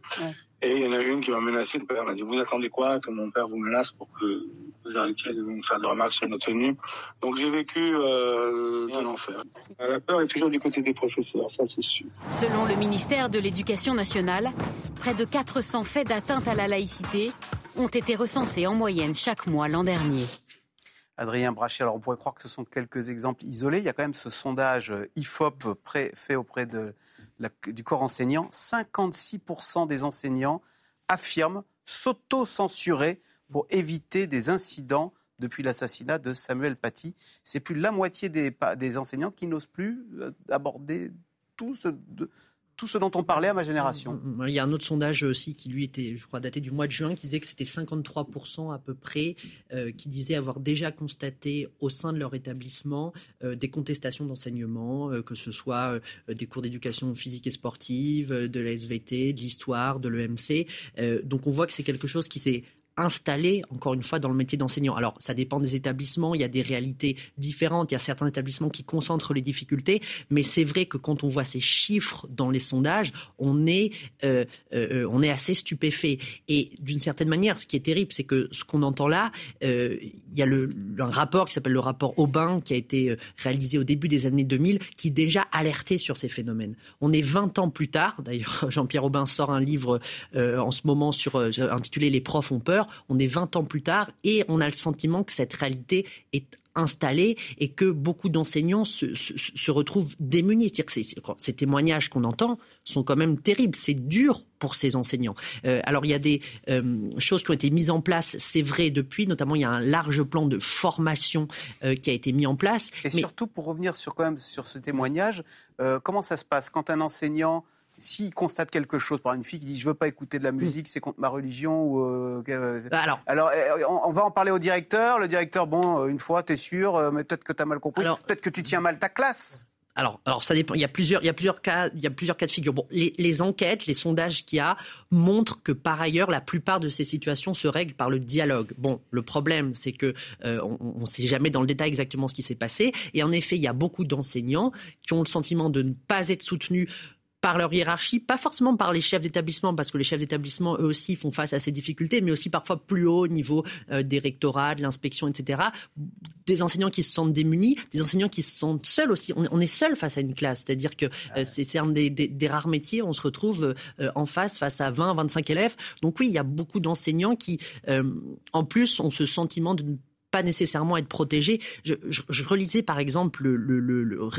Et il y en a une qui m'a menacé de père. Elle m'a dit vous attendez quoi que mon père vous menace pour que vous arrêtiez de me faire des remarques sur nos tenues. Donc j'ai vécu euh, un enfer. La peur est toujours du côté des professeurs, ça c'est sûr. Selon le ministère de l'Éducation nationale, près de 400 faits d'atteinte à la laïcité ont été recensés en moyenne chaque mois l'an dernier. Adrien Brachet, alors on pourrait croire que ce sont quelques exemples isolés. Il y a quand même ce sondage IFOP fait auprès de du corps enseignant. 56% des enseignants affirment s'auto-censurer pour éviter des incidents depuis l'assassinat de Samuel Paty. C'est plus de la moitié des, enseignants qui n'osent plus euh, aborder tout ce, dont on parlait à ma génération. Mm, mm, mm. Il y a un autre sondage aussi qui, lui, était, je crois, daté du mois de juin, qui disait que c'était 53% à peu près euh, qui disaient avoir déjà constaté au sein de leur établissement euh, des contestations d'enseignement, que ce soit des cours d'éducation physique et sportive, de la SVT, de l'histoire, de l'EMC. donc on voit que c'est quelque chose qui s'est installé, encore une fois, dans le métier d'enseignant. Alors, ça dépend des établissements, il y a des réalités différentes, il y a certains établissements qui concentrent les difficultés, mais c'est vrai que quand on voit ces chiffres dans les sondages, on est, euh, euh, on est assez stupéfait. Et d'une certaine manière, ce qui est terrible, c'est que ce qu'on entend là, euh, il y a le, un rapport qui s'appelle le rapport Aubin, qui a été réalisé au début des années 2000, qui déjà alertait sur ces phénomènes. On est 20 ans plus tard, d'ailleurs, [LAUGHS] Jean-Pierre Aubin sort un livre en ce moment sur, intitulé Les profs ont peur on est 20 ans plus tard et on a le sentiment que cette réalité est installée et que beaucoup d'enseignants se, retrouvent démunis. C'est-à-dire que ces témoignages qu'on entend sont quand même terribles. C'est dur pour ces enseignants. Euh, alors il y a des euh, choses qui ont été mises en place, c'est vrai depuis, notamment il y a un large plan de formation euh, qui a été mis en place. Et surtout pour revenir sur quand même sur ce témoignage, comment ça se passe quand un enseignant s'il constate quelque chose par une fille qui dit je veux pas écouter de la musique, c'est contre ma religion ou euh, bah, alors, alors on, va en parler au directeur. Le directeur, bon, une fois, t'es sûr, mais peut-être que t'as mal compris. Peut-être que tu tiens mal ta classe alors, alors ça dépend. Il y a plusieurs, il y a plusieurs cas, il y a plusieurs cas de figure. Bon, les, enquêtes, les sondages qu'il y a montrent que par ailleurs, la plupart de ces situations se règlent par le dialogue. Bon, le problème, c'est que euh, on ne sait jamais dans le détail exactement ce qui s'est passé. Et en effet, il y a beaucoup d'enseignants qui ont le sentiment de ne pas être soutenus par leur hiérarchie, pas forcément par les chefs d'établissement, parce que les chefs d'établissement, eux aussi, font face à ces difficultés, mais aussi parfois plus haut au niveau euh, des rectorats, de l'inspection, etc. Des enseignants qui se sentent démunis, des enseignants qui se sentent seuls aussi. On, est seul face à une classe, c'est-à-dire que euh, c'est un des, rares métiers où on se retrouve euh, en face, face à 20, 25 élèves. Donc oui, il y a beaucoup d'enseignants qui, en plus, ont ce sentiment de ne pas nécessairement être protégés. Je, relisais par exemple le,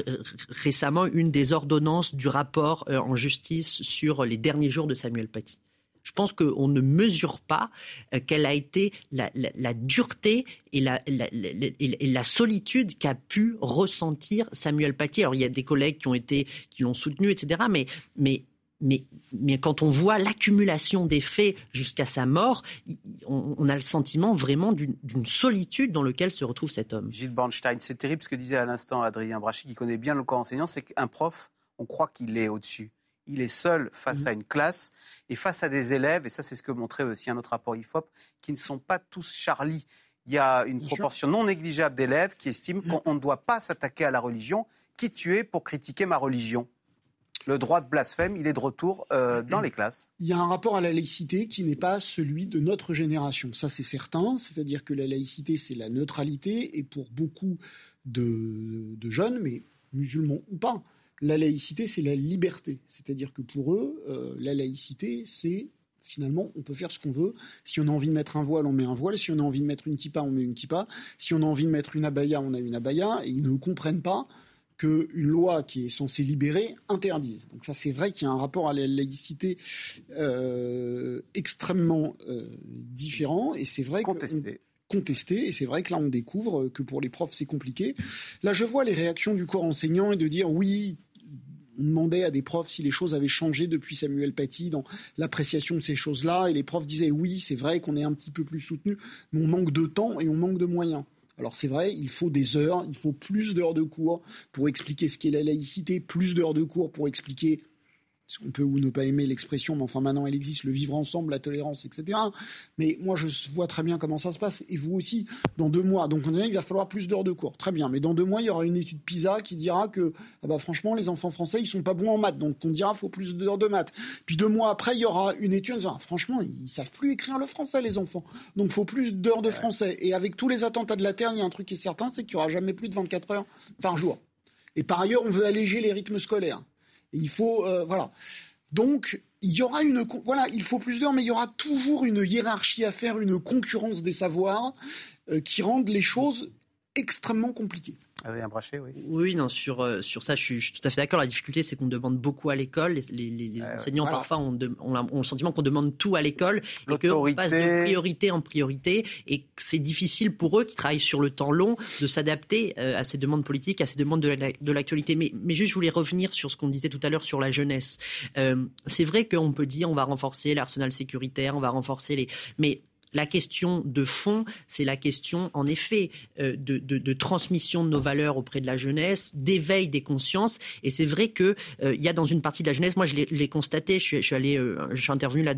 récemment une des ordonnances du rapport euh, en justice sur les derniers jours de Samuel Paty. Je pense qu'on ne mesure pas euh, quelle a été la, dureté et la, solitude qu'a pu ressentir Samuel Paty. Alors il y a des collègues qui ont été, qui l'ont soutenu, etc. Mais mais, mais quand on voit l'accumulation des faits jusqu'à sa mort, on, a le sentiment vraiment d'une solitude dans laquelle se retrouve cet homme. Gilles Bornstein, c'est terrible ce que disait à l'instant Adrien Brachy, qui connaît bien le corps enseignant, c'est qu'un prof, on croit qu'il est au-dessus. Il est seul face mm. à une classe et face à des élèves, et ça c'est ce que montrait aussi un autre rapport IFOP, qui ne sont pas tous Charlie. Il y a une proportion non négligeable d'élèves qui estiment qu'on ne doit pas s'attaquer à la religion. Qui tu es pour critiquer ma religion le droit de blasphème, il est de retour euh, dans les classes. Il y a un rapport à la laïcité qui n'est pas celui de notre génération. Ça, c'est certain. C'est-à-dire que la laïcité, c'est la neutralité. Et pour beaucoup de, jeunes, mais musulmans ou pas, la laïcité, c'est la liberté. C'est-à-dire que pour eux, euh, la laïcité, c'est finalement, on peut faire ce qu'on veut. Si on a envie de mettre un voile, on met un voile. Si on a envie de mettre une kippa, on met une kippa. Si on a envie de mettre une abaya, on a une abaya. Et ils ne comprennent pas qu'une loi qui est censée libérer interdise. Donc ça, c'est vrai qu'il y a un rapport à la laïcité euh, extrêmement euh, différent, et c'est vrai contesté. contesté, et c'est vrai que là, on découvre que pour les profs, c'est compliqué. Là, je vois les réactions du corps enseignant et de dire oui, on demandait à des profs si les choses avaient changé depuis Samuel Paty dans l'appréciation de ces choses-là, et les profs disaient oui, c'est vrai qu'on est un petit peu plus soutenu, mais on manque de temps et on manque de moyens. Alors c'est vrai, il faut des heures, il faut plus d'heures de cours pour expliquer ce qu'est la laïcité, plus d'heures de cours pour expliquer on peut ou ne pas aimer l'expression, mais enfin maintenant elle existe, le vivre ensemble, la tolérance, etc. Mais moi je vois très bien comment ça se passe, et vous aussi, dans deux mois. Donc on il va falloir plus d'heures de cours. Très bien, mais dans deux mois, il y aura une étude PISA qui dira que ah bah, franchement, les enfants français, ils sont pas bons en maths, donc on dira qu'il faut plus d'heures de maths. Puis deux mois après, il y aura une étude en disant, franchement, ils savent plus écrire le français, les enfants. Donc il faut plus d'heures de français. Et avec tous les attentats de la Terre, il y a un truc qui est certain, c'est qu'il n'y aura jamais plus de 24 heures par jour. Et par ailleurs, on veut alléger les rythmes scolaires. Il faut, euh, voilà. Donc, il y aura une, voilà, il faut plus d'heures, mais il y aura toujours une hiérarchie à faire, une concurrence des savoirs euh, qui rendent les choses extrêmement compliquées. Adrien Brachet, oui. Oui, non, sur, euh, sur ça, je suis, tout à fait d'accord. La difficulté, c'est qu'on demande beaucoup à l'école. Les, les, enseignants, parfois, ont, le sentiment qu'on demande tout à l'école et qu'on passe de priorité en priorité et c'est difficile pour eux qui travaillent sur le temps long de s'adapter euh, à ces demandes politiques, à ces demandes de l'actualité. Mais, mais juste, je voulais revenir sur ce qu'on disait tout à l'heure sur la jeunesse. Euh, c'est vrai qu'on peut dire on va renforcer l'arsenal sécuritaire, on va renforcer les... Mais la question de fond, c'est la question, en effet, euh, de, transmission de nos valeurs auprès de la jeunesse, d'éveil des consciences. Et c'est vrai que euh, y a dans une partie de la jeunesse, moi je l'ai constaté, je suis, je suis allé, euh, je suis intervenu là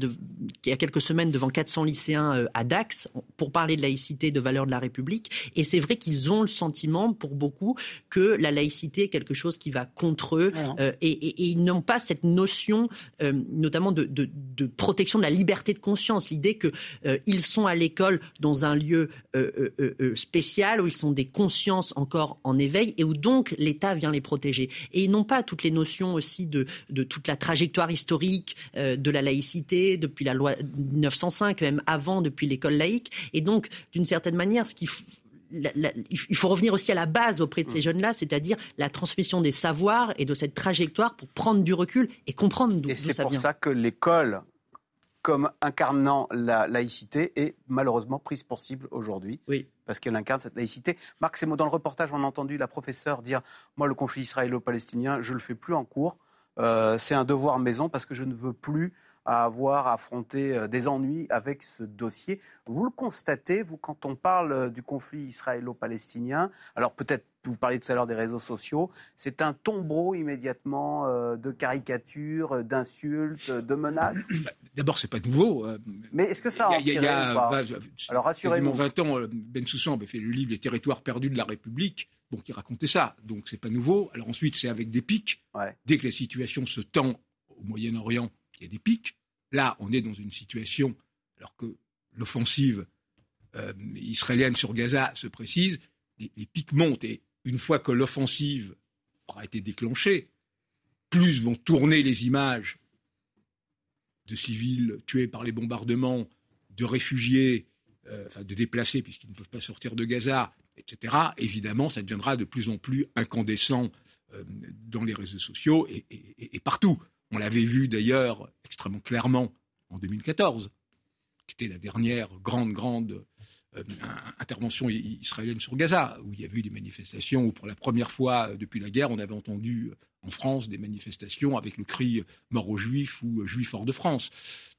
il y a quelques semaines devant 400 lycéens à Dax pour parler de laïcité, de valeurs de la République. Et c'est vrai qu'ils ont le sentiment, pour beaucoup, que la laïcité est quelque chose qui va contre eux, et, ils n'ont pas cette notion, notamment de, de, protection de la liberté de conscience, l'idée que ils sont à l'école dans un lieu euh, euh, euh, spécial, où ils sont des consciences encore en éveil et où donc l'État vient les protéger. Et ils n'ont pas toutes les notions aussi de, de toute la trajectoire historique de la laïcité depuis la loi 1905, même avant, depuis l'école laïque. Et donc, d'une certaine manière, ce qu'il il faut revenir aussi à la base auprès de ces mmh. jeunes-là, c'est-à-dire la transmission des savoirs et de cette trajectoire pour prendre du recul et comprendre d'où ça vient. Et c'est pour ça que l'école comme incarnant la laïcité est malheureusement prise pour cible aujourd'hui. Oui. Parce qu'elle incarne cette laïcité. Marc c'est dans le reportage, on a entendu la professeure dire Moi, le conflit israélo-palestinien, je ne le fais plus en cours. c'est un devoir maison parce que je ne veux plus à avoir affronté euh, des ennuis avec ce dossier. Vous le constatez, vous, quand on parle euh, du conflit israélo-palestinien, alors peut-être vous parliez tout à l'heure des réseaux sociaux, c'est un tombeau immédiatement euh, de caricatures, d'insultes, de menaces. [COUGHS] Bah, d'abord, c'est pas nouveau. Mais est-ce que ça a, il y a, Alors rassurez-nous. 20 ans, Ben Soussan avait fait le livre Les territoires perdus de la République, bon, qui racontait ça. Donc c'est pas nouveau. Alors ensuite, c'est avec des pics. Dès que la situation se tend au Moyen-Orient, il y a des pics. Là, on est dans une situation, alors que l'offensive euh, israélienne sur Gaza se précise, les, pics montent. Et une fois que l'offensive aura été déclenchée, plus vont tourner les images de civils tués par les bombardements, de réfugiés, euh, de déplacés puisqu'ils ne peuvent pas sortir de Gaza, etc. Évidemment, ça deviendra de plus en plus incandescent euh, dans les réseaux sociaux et partout. On l'avait vu d'ailleurs extrêmement clairement en 2014, qui était la dernière grande, grande euh, intervention israélienne sur Gaza, où il y avait eu des manifestations, où pour la première fois depuis la guerre, on avait entendu en France des manifestations avec le cri mort aux juifs ou juifs hors de France.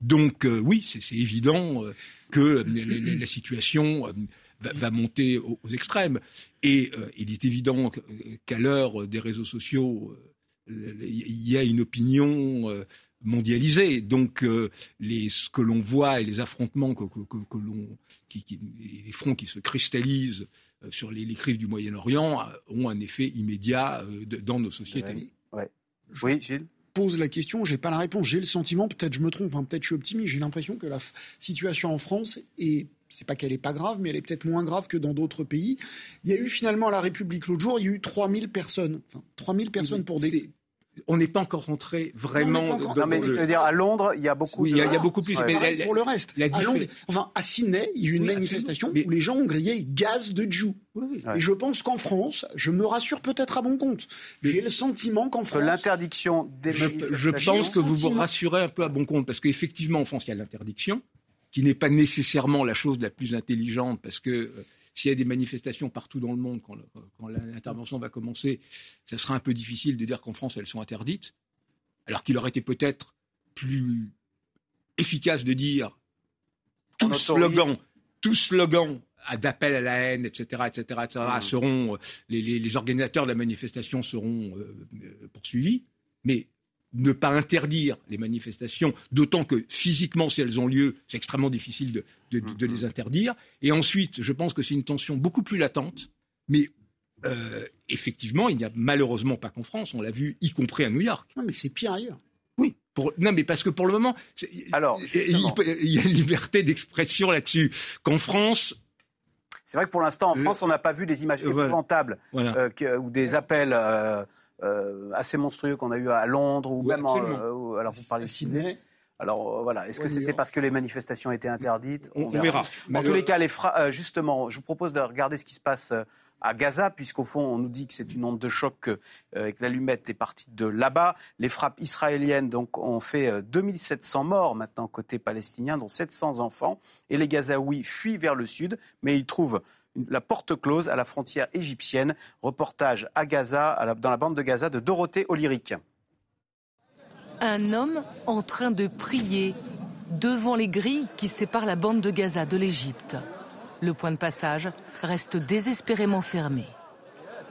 Donc euh, oui, c'est évident euh, que la, situation va, monter aux, extrêmes. Et il est évident qu'à l'heure des réseaux sociaux, il y a une opinion euh, mondialisée. Donc, euh, les, ce que l'on voit et les affrontements que, que, l'on, qui, les fronts qui se cristallisent euh, sur les, crises du Moyen-Orient ont un effet immédiat dans nos sociétés. Oui, Gilles? pose la question, j'ai pas la réponse. J'ai le sentiment, peut-être je me trompe, hein, peut-être je suis optimiste, j'ai l'impression que la situation en France est c'est pas qu'elle est pas grave, mais elle est peut-être moins grave que dans d'autres pays. Il y a eu finalement à la République l'autre jour, il y a eu 3000 personnes, enfin 3000 personnes pour des on n'est pas encore rentré vraiment. Non, mais, c'est-à-dire à Londres, il y a beaucoup. Oui, il y, a beaucoup plus. pour le reste, à Londres, enfin à Sydney, il y a eu une manifestation où les gens ont grillé gaz de Jew. Et je pense qu'en France, je me rassure peut-être à bon compte. J'ai le sentiment qu'en France, l'interdiction des je, je pense que vous vous rassurez un peu à bon compte parce qu'effectivement en France il y a l'interdiction qui n'est pas nécessairement la chose la plus intelligente parce que euh, s'il y a des manifestations partout dans le monde quand, l'intervention va commencer, ça sera un peu difficile de dire qu'en France elles sont interdites, alors qu'il aurait été peut-être plus efficace de dire tout slogan, tout slogan d'appel à la haine, etc., etc., etc., seront les, les, organisateurs de la manifestation seront euh, euh, poursuivis, mais ne pas interdire les manifestations, d'autant que physiquement, si elles ont lieu, c'est extrêmement difficile de, de, de, les interdire. Et ensuite, je pense que c'est une tension beaucoup plus latente, mais euh, effectivement, il n'y a malheureusement pas qu'en France, on l'a vu, y compris à New York. Non, mais c'est pire ailleurs. Oui. Pour, non, mais parce que pour le moment, Alors, il, y a une liberté d'expression là-dessus. Qu'en France, c'est vrai que pour l'instant, en euh, France, on n'a pas vu des images épouvantables euh, ou des appels euh, assez monstrueux qu'on a eu à Londres ou même en, euh, alors vous parlez. Alors euh, voilà, est-ce que c'était parce que les manifestations étaient interdites? On, verra. En tous les cas, les justement, je vous propose de regarder ce qui se passe à Gaza, puisqu'au fond, on nous dit que c'est une onde de choc que, que l'allumette est partie de là-bas. Les frappes israéliennes donc, ont fait 2700 morts maintenant côté palestinien, dont 700 enfants. Et les Gazaouis fuient vers le sud, mais ils trouvent la porte close à la frontière égyptienne. Reportage à Gaza, dans la bande de Gaza de Dorothée Olyric. Un homme en train de prier devant les grilles qui séparent la bande de Gaza de l'Égypte. Le point de passage reste désespérément fermé.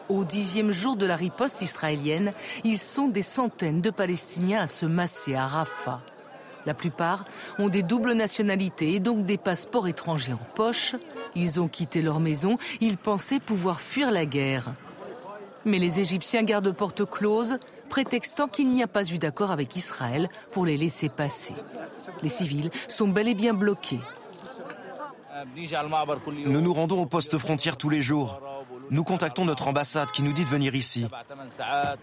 Au dixième jour de la riposte israélienne, ils sont des centaines de Palestiniens à se masser à Rafah. La plupart ont des doubles nationalités et donc des passeports étrangers en poche. Ils ont quitté leur maison, ils pensaient pouvoir fuir la guerre. Mais les Égyptiens gardent porte close, prétextant qu'il n'y a pas eu d'accord avec Israël pour les laisser passer. Les civils sont bel et bien bloqués. Nous nous rendons au poste frontière tous les jours. Nous contactons notre ambassade qui nous dit de venir ici.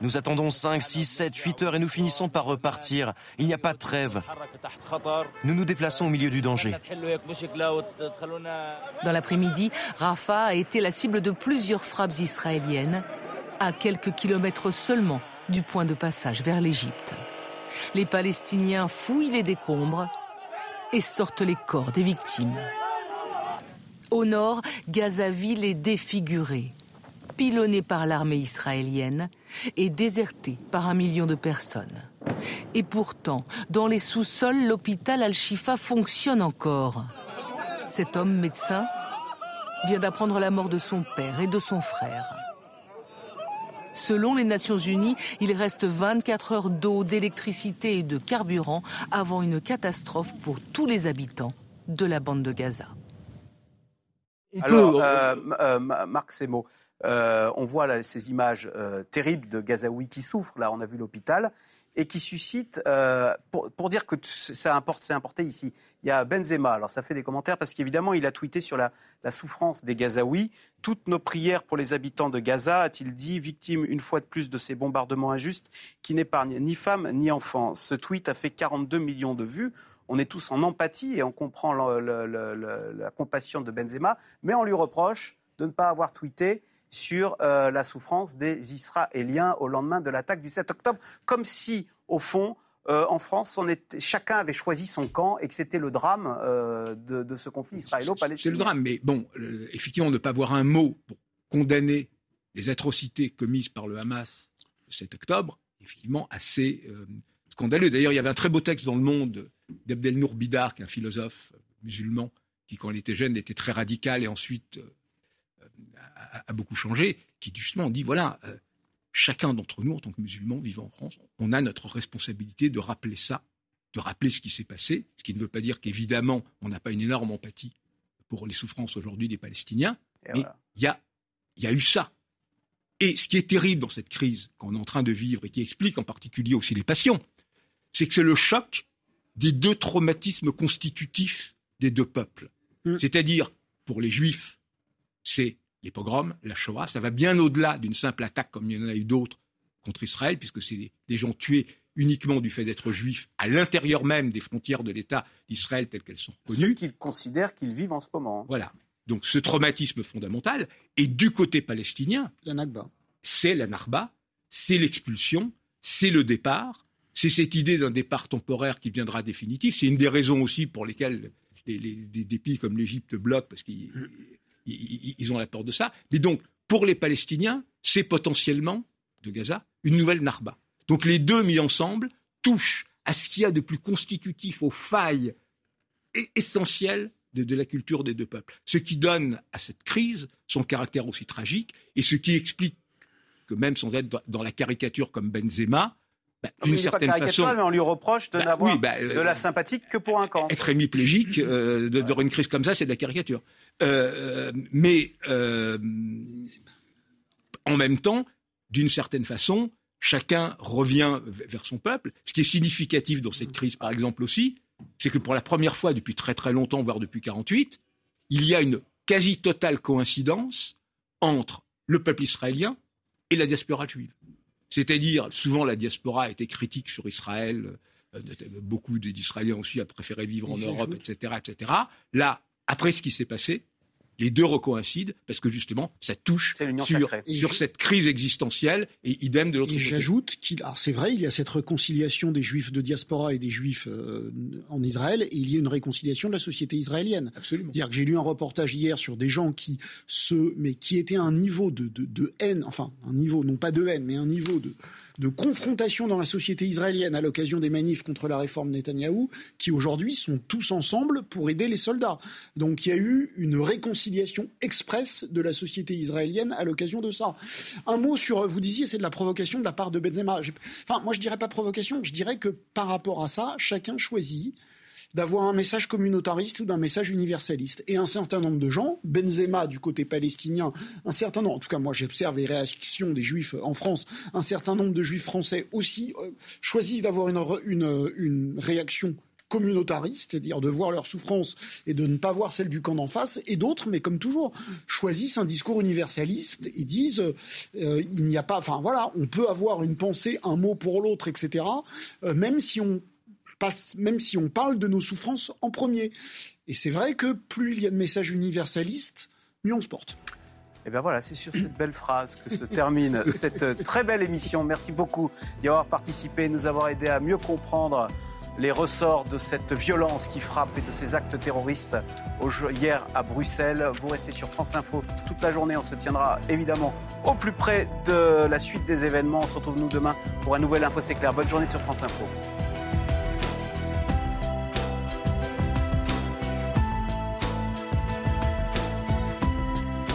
Nous attendons 5, 6, 7, 8 heures et nous finissons par repartir. Il n'y a pas de trêve. Nous nous déplaçons au milieu du danger. Dans l'après-midi, Rafah a été la cible de plusieurs frappes israéliennes, à quelques kilomètres seulement du point de passage vers l'Égypte. Les Palestiniens fouillent les décombres et sortent les corps des victimes. Au nord, Gazaville est défigurée, pilonnée par l'armée israélienne et désertée par un million de personnes. Et pourtant, dans les sous-sols, l'hôpital Al-Shifa fonctionne encore. Cet homme médecin vient d'apprendre la mort de son père et de son frère. Selon les Nations Unies, il reste 24 heures d'eau, d'électricité et de carburant avant une catastrophe pour tous les habitants de la bande de Gaza. Alors, euh, euh, Marc Semo, euh, on voit ces images terribles de Gazaouis qui souffrent. Là, on a vu l'hôpital et qui suscite, euh, pour, dire que ça importe, c'est importé ici, il y a Benzema. Alors ça fait des commentaires parce qu'évidemment, il a tweeté sur la, souffrance des Gazaouis. Toutes nos prières pour les habitants de Gaza, a-t-il dit, victimes une fois de plus de ces bombardements injustes qui n'épargnent ni femmes ni enfants. Ce tweet a fait 42 millions de vues. On est tous en empathie et on comprend la compassion de Benzema, mais on lui reproche de ne pas avoir tweeté sur euh, la souffrance des Israéliens au lendemain de l'attaque du 7 octobre, comme si, au fond, euh, en France, chacun avait choisi son camp et que c'était le drame euh, de, ce conflit israélo-palestinien. C'est le drame, mais bon, effectivement, ne pas avoir un mot pour condamner les atrocités commises par le Hamas le 7 octobre, effectivement, assez scandaleux. D'ailleurs, il y avait un très beau texte dans Le Monde d'Abdel Nour Bidar, qui est un philosophe musulman, qui, quand il était jeune, était très radical et ensuite a, beaucoup changé, qui justement dit voilà, euh, chacun d'entre nous, en tant que musulmans vivant en France, on a notre responsabilité de rappeler ça, de rappeler ce qui s'est passé, ce qui ne veut pas dire qu'évidemment, on n'a pas une énorme empathie pour les souffrances aujourd'hui des Palestiniens, mais il y, a, y a eu ça. Et ce qui est terrible dans cette crise qu'on est en train de vivre et qui explique en particulier aussi les passions, c'est que c'est le choc des deux traumatismes constitutifs des deux peuples. Mm. C'est-à-dire, pour les Juifs, c'est les pogroms, la Shoah, ça va bien au-delà d'une simple attaque comme il y en a eu d'autres contre Israël, puisque c'est des, gens tués uniquement du fait d'être juifs à l'intérieur même des frontières de l'État d'Israël telles qu'elles sont connues. Ceux qu'ils considèrent qu'ils vivent en ce moment. Voilà. Donc ce traumatisme fondamental. Et du côté palestinien, la Nakba. C'est la Nakba, c'est l'expulsion, c'est le départ, c'est cette idée d'un départ temporaire qui deviendra définitif. C'est une des raisons aussi pour lesquelles les, des, pays comme l'Égypte bloquent, parce qu'ils ils, ont la peur de ça. Mais donc, pour les Palestiniens, c'est potentiellement, de Gaza, une nouvelle Narba. Donc les deux mis ensemble touchent à ce qu'il y a de plus constitutif, aux failles essentielles de, la culture des deux peuples. Ce qui donne à cette crise son caractère aussi tragique et ce qui explique que même sans être dans la caricature comme Benzema, bah, d'une certaine façon. Mais on lui reproche de bah, n'avoir bah, de la euh, sympathie que pour un camp. Être hémiplégique euh, dans une crise comme ça, c'est de la caricature. Euh, mais en même temps, d'une certaine façon, chacun revient vers son peuple. Ce qui est significatif dans cette crise, par exemple aussi, c'est que pour la première fois depuis très très longtemps, voire depuis 48, il y a une quasi totale coïncidence entre le peuple israélien et la diaspora juive. C'est-à-dire, souvent la diaspora a été critique sur Israël, euh, beaucoup d'Israéliens aussi a préféré vivre en Europe, etc., etc. Là, après ce qui s'est passé, les deux recoïncident parce que justement, ça touche sur, sur cette crise existentielle et idem de l'autre côté. J'ajoute qu'il, alors c'est vrai, il y a cette réconciliation des juifs de diaspora et des juifs euh, en Israël et il y a une réconciliation de la société israélienne. Absolument. dire que j'ai lu un reportage hier sur des gens qui se, mais qui étaient à un niveau de, de, de haine, enfin un niveau non pas de haine, mais un niveau de de confrontation dans la société israélienne à l'occasion des manifs contre la réforme Netanyahou, qui aujourd'hui sont tous ensemble pour aider les soldats. Donc il y a eu une réconciliation express de la société israélienne à l'occasion de ça. Un mot sur, vous disiez, c'est de la provocation de la part de Benzema. Enfin, moi je dirais pas provocation, je dirais que par rapport à ça, chacun choisit d'avoir un message communautariste ou d'un message universaliste. Et un certain nombre de gens, Benzema du côté palestinien, un certain nombre, en tout cas moi j'observe les réactions des juifs en France, un certain nombre de juifs français aussi euh, choisissent d'avoir une, réaction communautariste, c'est-à-dire de voir leur souffrance et de ne pas voir celle du camp d'en face, et d'autres, mais comme toujours, choisissent un discours universaliste et disent euh, il n'y a pas, enfin voilà, on peut avoir une pensée, un mot pour l'autre, etc. Euh, même si on même si on parle de nos souffrances en premier. Et c'est vrai que plus il y a de messages universalistes, mieux on se porte. Et eh bien voilà, c'est sur cette belle phrase que se termine [LAUGHS] cette très belle émission. Merci beaucoup d'y avoir participé, nous avoir aidé à mieux comprendre les ressorts de cette violence qui frappe et de ces actes terroristes hier à Bruxelles. Vous restez sur France Info toute la journée. On se tiendra évidemment au plus près de la suite des événements. On se retrouve nous demain pour un nouvel Info C'est clair. Bonne journée sur France Info.